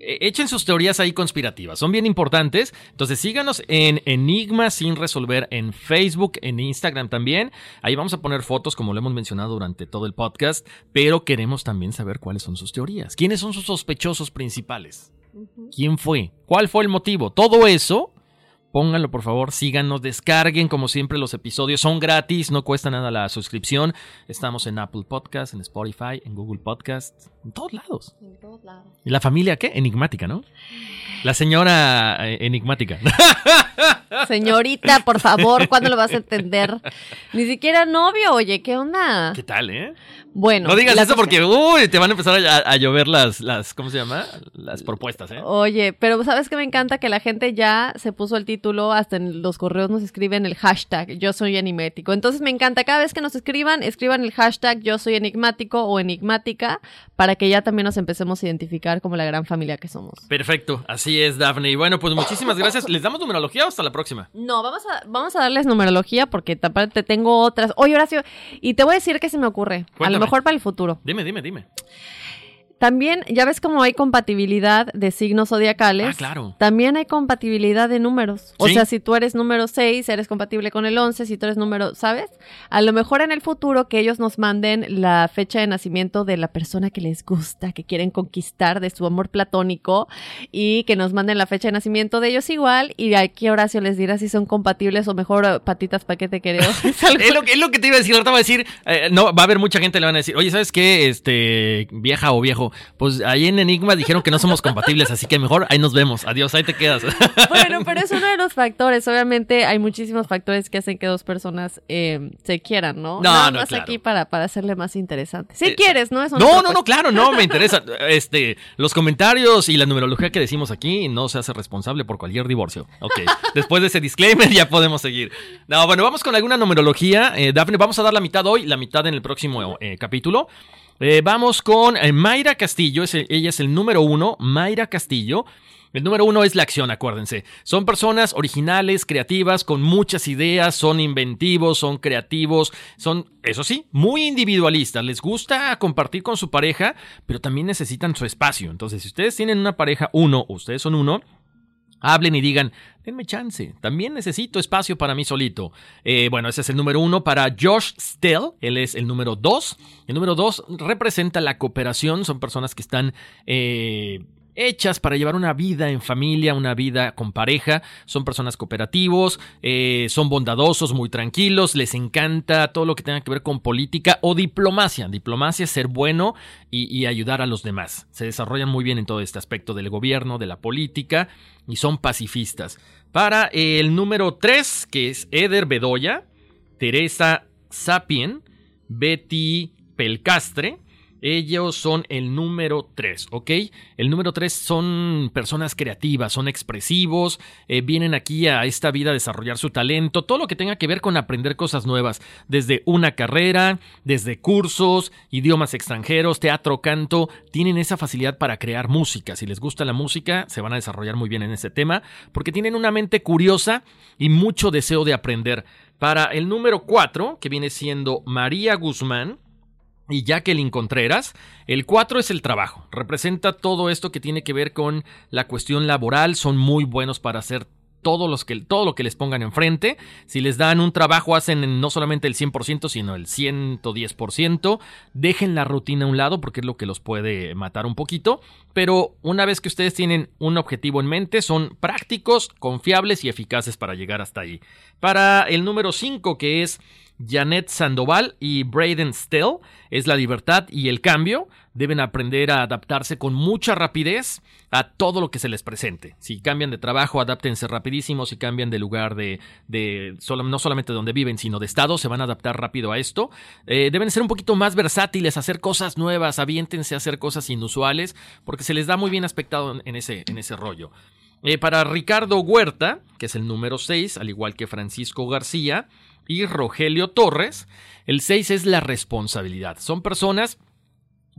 echen sus teorías ahí conspirativas, son bien importantes. Entonces síganos en Enigma sin resolver en Facebook, en Instagram también. Ahí vamos a poner fotos como lo hemos mencionado durante todo el podcast, pero queremos también saber cuáles son sus teorías. ¿Quiénes son sus sospechosos principales? ¿Quién fue? ¿Cuál fue el motivo? Todo eso Pónganlo por favor, síganos, descarguen como siempre los episodios, son gratis, no cuesta nada la suscripción. Estamos en Apple Podcast, en Spotify, en Google Podcast, en todos lados. En todos lados. ¿Y la familia qué? Enigmática, ¿no? La señora eh, enigmática. [LAUGHS] Señorita, por favor, ¿cuándo lo vas a entender? Ni siquiera novio, oye, ¿qué onda? ¿Qué tal, eh? Bueno. No digas eso porque, uy, te van a empezar a, llover las, las, ¿cómo se llama? Las propuestas, ¿eh? Oye, pero ¿sabes qué me encanta? Que la gente ya se puso el título, hasta en los correos nos escriben el hashtag yo soy enigmático. Entonces me encanta, cada vez que nos escriban, escriban el hashtag yo soy enigmático o enigmática para que ya también nos empecemos a identificar como la gran familia que somos. Perfecto, así es, Daphne. Y bueno, pues muchísimas gracias. ¿Les damos numerología o hasta la próxima? No, vamos a, vamos a darles numerología porque aparte tengo otras. Oye, Horacio, y te voy a decir que se me ocurre. A lo mejor para el futuro. Dime, dime, dime. También, ya ves cómo hay compatibilidad de signos zodiacales. Ah, claro. También hay compatibilidad de números. O sea, si tú eres número 6, eres compatible con el 11. Si tú eres número, ¿sabes? A lo mejor en el futuro que ellos nos manden la fecha de nacimiento de la persona que les gusta, que quieren conquistar de su amor platónico y que nos manden la fecha de nacimiento de ellos igual. Y aquí Horacio les dirá si son compatibles o mejor eh, patitas paquete quereo. [LAUGHS] es, lo, es lo que te iba a decir. Ahorita va a decir, eh, no, va a haber mucha gente le van a decir, oye, ¿sabes qué? Este, vieja o viejo pues ahí en Enigma dijeron que no somos compatibles, así que mejor ahí nos vemos. Adiós, ahí te quedas. [LAUGHS] Bueno, pero es uno de los factores. Obviamente hay muchísimos factores que hacen que dos personas eh, se quieran, ¿no? No, Nada no, más claro. aquí para, para hacerle más interesante. Si quieres, ¿no? Eso no, no, no, claro, no, me [LAUGHS] interesa. Este, los comentarios y la numerología que decimos aquí no se hace responsable por cualquier divorcio. Ok, después de ese disclaimer ya podemos seguir. No, bueno, vamos con alguna numerología. Eh, Dafne, vamos a dar la mitad hoy, la mitad en el próximo eh, capítulo. Eh, vamos con eh, Mayra Castillo, ella es el número uno, Mayra Castillo. El número uno es la acción, acuérdense. Son personas originales, creativas, con muchas ideas, son inventivos, son creativos, son, eso sí, muy individualistas. Les gusta compartir con su pareja, pero también necesitan su espacio. Entonces, si ustedes tienen una pareja uno, ustedes son uno, Hablen y digan, denme chance, también necesito espacio para mí solito. Eh, bueno, ese es el número uno para Josh Stell, él es el número dos. El número dos representa la cooperación, son personas que están eh, hechas para llevar una vida en familia, una vida con pareja. Son personas cooperativos, eh, son bondadosos, muy tranquilos, les encanta todo lo que tenga que ver con política o diplomacia. Diplomacia es ser bueno y, y ayudar a los demás. Se desarrollan muy bien en todo este aspecto del gobierno, de la política y son pacifistas. Para el número 3, que es Eder Bedoya, Teresa Sapien, Betty Pelcastre, ellos son el número 3, ¿ok? El número 3 son personas creativas, son expresivos, eh, vienen aquí a esta vida a desarrollar su talento, todo lo que tenga que ver con aprender cosas nuevas, desde una carrera, desde cursos, idiomas extranjeros, teatro, canto, tienen esa facilidad para crear música. Si les gusta la música, se van a desarrollar muy bien en ese tema, porque tienen una mente curiosa y mucho deseo de aprender. Para el número 4, que viene siendo María Guzmán, y Jacqueline Contreras. El 4 es el trabajo. Representa todo esto que tiene que ver con la cuestión laboral. Son muy buenos para hacer los que, todo lo que les pongan enfrente. Si les dan un trabajo, hacen no solamente el 100%, sino el 110%. Dejen la rutina a un lado porque es lo que los puede matar un poquito. Pero una vez que ustedes tienen un objetivo en mente, son prácticos, confiables y eficaces para llegar hasta ahí. Para el número 5, que es Janet Sandoval y Braden Stell es la libertad y el cambio. Deben aprender a adaptarse con mucha rapidez a todo lo que se les presente. Si cambian de trabajo, adáptense rapidísimo. Si cambian de lugar de, de no solamente donde viven, sino de estado, se van a adaptar rápido a esto. Eh, deben ser un poquito más versátiles, hacer cosas nuevas, aviéntense a hacer cosas inusuales, porque se les da muy bien aspectado en ese, en ese rollo. Eh, para Ricardo Huerta, que es el número 6, al igual que Francisco García y Rogelio Torres, el 6 es la responsabilidad. Son personas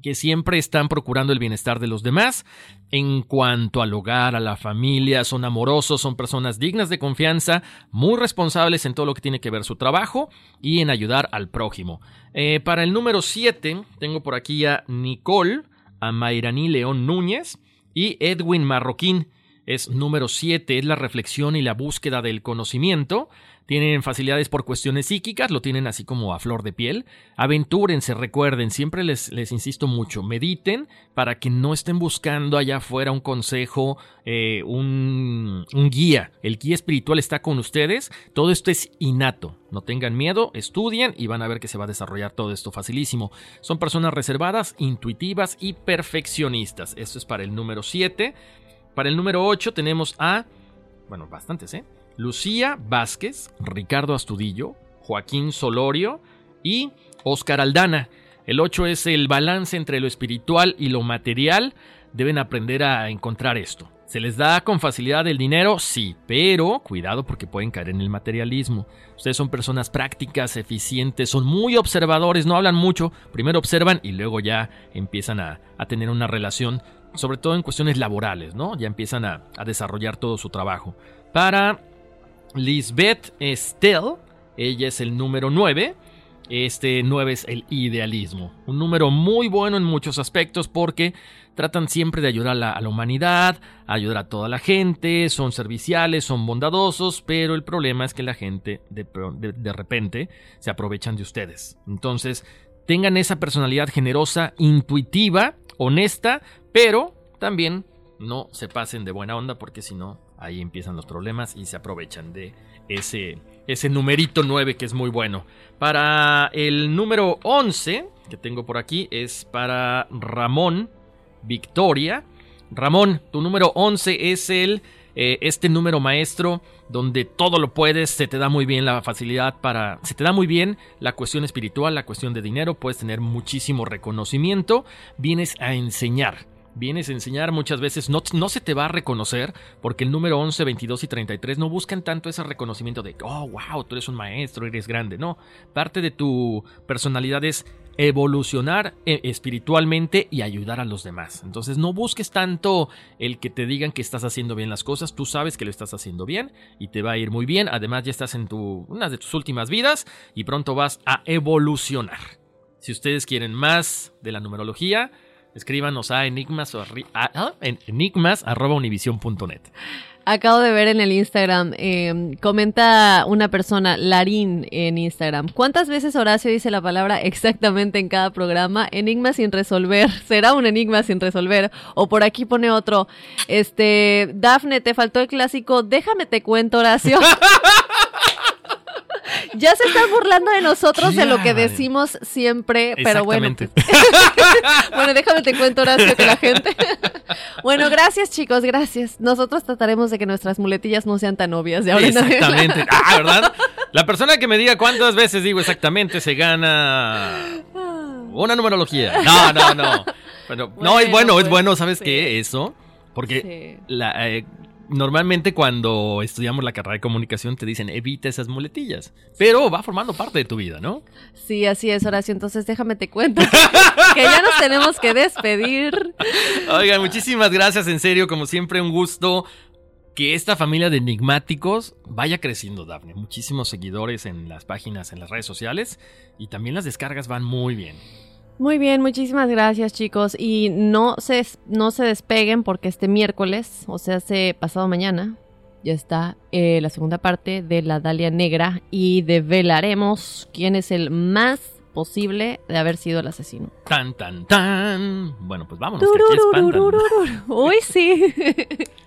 que siempre están procurando el bienestar de los demás. En cuanto al hogar, a la familia, son amorosos, son personas dignas de confianza, muy responsables en todo lo que tiene que ver su trabajo y en ayudar al prójimo. Eh, para el número 7, tengo por aquí a Nicole, a Mayrani León Núñez y Edwin Marroquín. Es número 7, es la reflexión y la búsqueda del conocimiento. Tienen facilidades por cuestiones psíquicas, lo tienen así como a flor de piel. Aventúrense, recuerden, siempre les, les insisto mucho, mediten para que no estén buscando allá afuera un consejo, eh, un, un guía. El guía espiritual está con ustedes, todo esto es innato. No tengan miedo, estudien y van a ver que se va a desarrollar todo esto facilísimo. Son personas reservadas, intuitivas y perfeccionistas. Esto es para el número 7. Para el número 8 tenemos a... Bueno, bastantes, ¿eh? Lucía Vázquez, Ricardo Astudillo, Joaquín Solorio y Oscar Aldana. El 8 es el balance entre lo espiritual y lo material. Deben aprender a encontrar esto. ¿Se les da con facilidad el dinero? Sí, pero cuidado porque pueden caer en el materialismo. Ustedes son personas prácticas, eficientes, son muy observadores, no hablan mucho, primero observan y luego ya empiezan a, a tener una relación, sobre todo en cuestiones laborales, ¿no? Ya empiezan a, a desarrollar todo su trabajo. Para Lisbeth Estelle, ella es el número 9. Este 9 es el idealismo. Un número muy bueno en muchos aspectos porque tratan siempre de ayudar a la, humanidad, ayudar a toda la gente, son serviciales, son bondadosos, pero el problema es que la gente de, de repente se aprovechan de ustedes. Entonces, tengan esa personalidad generosa, intuitiva, honesta, pero también no se pasen de buena onda porque si no ahí empiezan los problemas y se aprovechan de ese, ese numerito 9 que es muy bueno. Para el número 11 que tengo por aquí es para Ramón Victoria. Ramón, tu número 11 es el eh, este número maestro donde todo lo puedes, se te da muy bien la facilidad para, se te da muy bien la cuestión espiritual, la cuestión de dinero, puedes tener muchísimo reconocimiento, vienes a enseñar vienes a enseñar muchas veces, no, no, se te va a reconocer porque el número 11, 22 y 33 no buscan tanto ese reconocimiento de, oh, wow, tú eres un maestro, eres grande. No, parte de tu personalidad es evolucionar eh, espiritualmente y ayudar a los demás. Entonces no busques tanto el que te digan que estás haciendo bien las cosas, tú sabes que lo estás haciendo bien y te va a ir muy bien, además ya estás en tu, una de tus últimas vidas y pronto vas a evolucionar. Si ustedes quieren más de la numerología, escríbanos a enigmas o a, en enigmas.univision.net. Acabo de ver en el Instagram, eh, comenta una persona, Larín, en Instagram. ¿Cuántas veces Horacio dice la palabra exactamente en cada programa? Enigma sin resolver. [LAUGHS] ¿Será un enigma sin resolver? O por aquí pone otro. Este, Dafne, te faltó el clásico, déjame te cuento, Horacio. [LAUGHS] ya se están burlando de nosotros de lo que decimos siempre, pero bueno. Pues, [LAUGHS] bueno, déjame te cuento, Horacio, que la gente. [LAUGHS] bueno, gracias, chicos, gracias. Nosotros trataremos de que nuestras muletillas no sean tan obvias de ahora Exactamente. [LAUGHS] ah, ¿verdad? La persona que me diga cuántas veces digo exactamente se gana una numerología. No, no, no. Pero, bueno, no, es bueno, pues, es bueno, ¿sabes sí. qué? Eso. Porque sí. la, eh, normalmente cuando estudiamos la carrera de comunicación te dicen evita esas muletillas, pero va formando parte de tu vida, ¿no? Sí, así es, Horacio. Entonces déjame te cuento [LAUGHS] que ya nos tenemos que despedir. Oigan, muchísimas gracias, en serio, como siempre, un gusto que esta familia de enigmáticos vaya creciendo, Dafne. Muchísimos seguidores en las páginas, en las redes sociales y también las descargas van muy bien. Muy bien, muchísimas gracias chicos. Y no se, no se despeguen porque este miércoles, o sea, hace pasado mañana, ya está eh, la segunda parte de la Dalia Negra y develaremos quién es el más posible de haber sido el asesino. Tan, tan, tan. Bueno, pues vámonos, que aquí espantan. Uy, sí. [LAUGHS]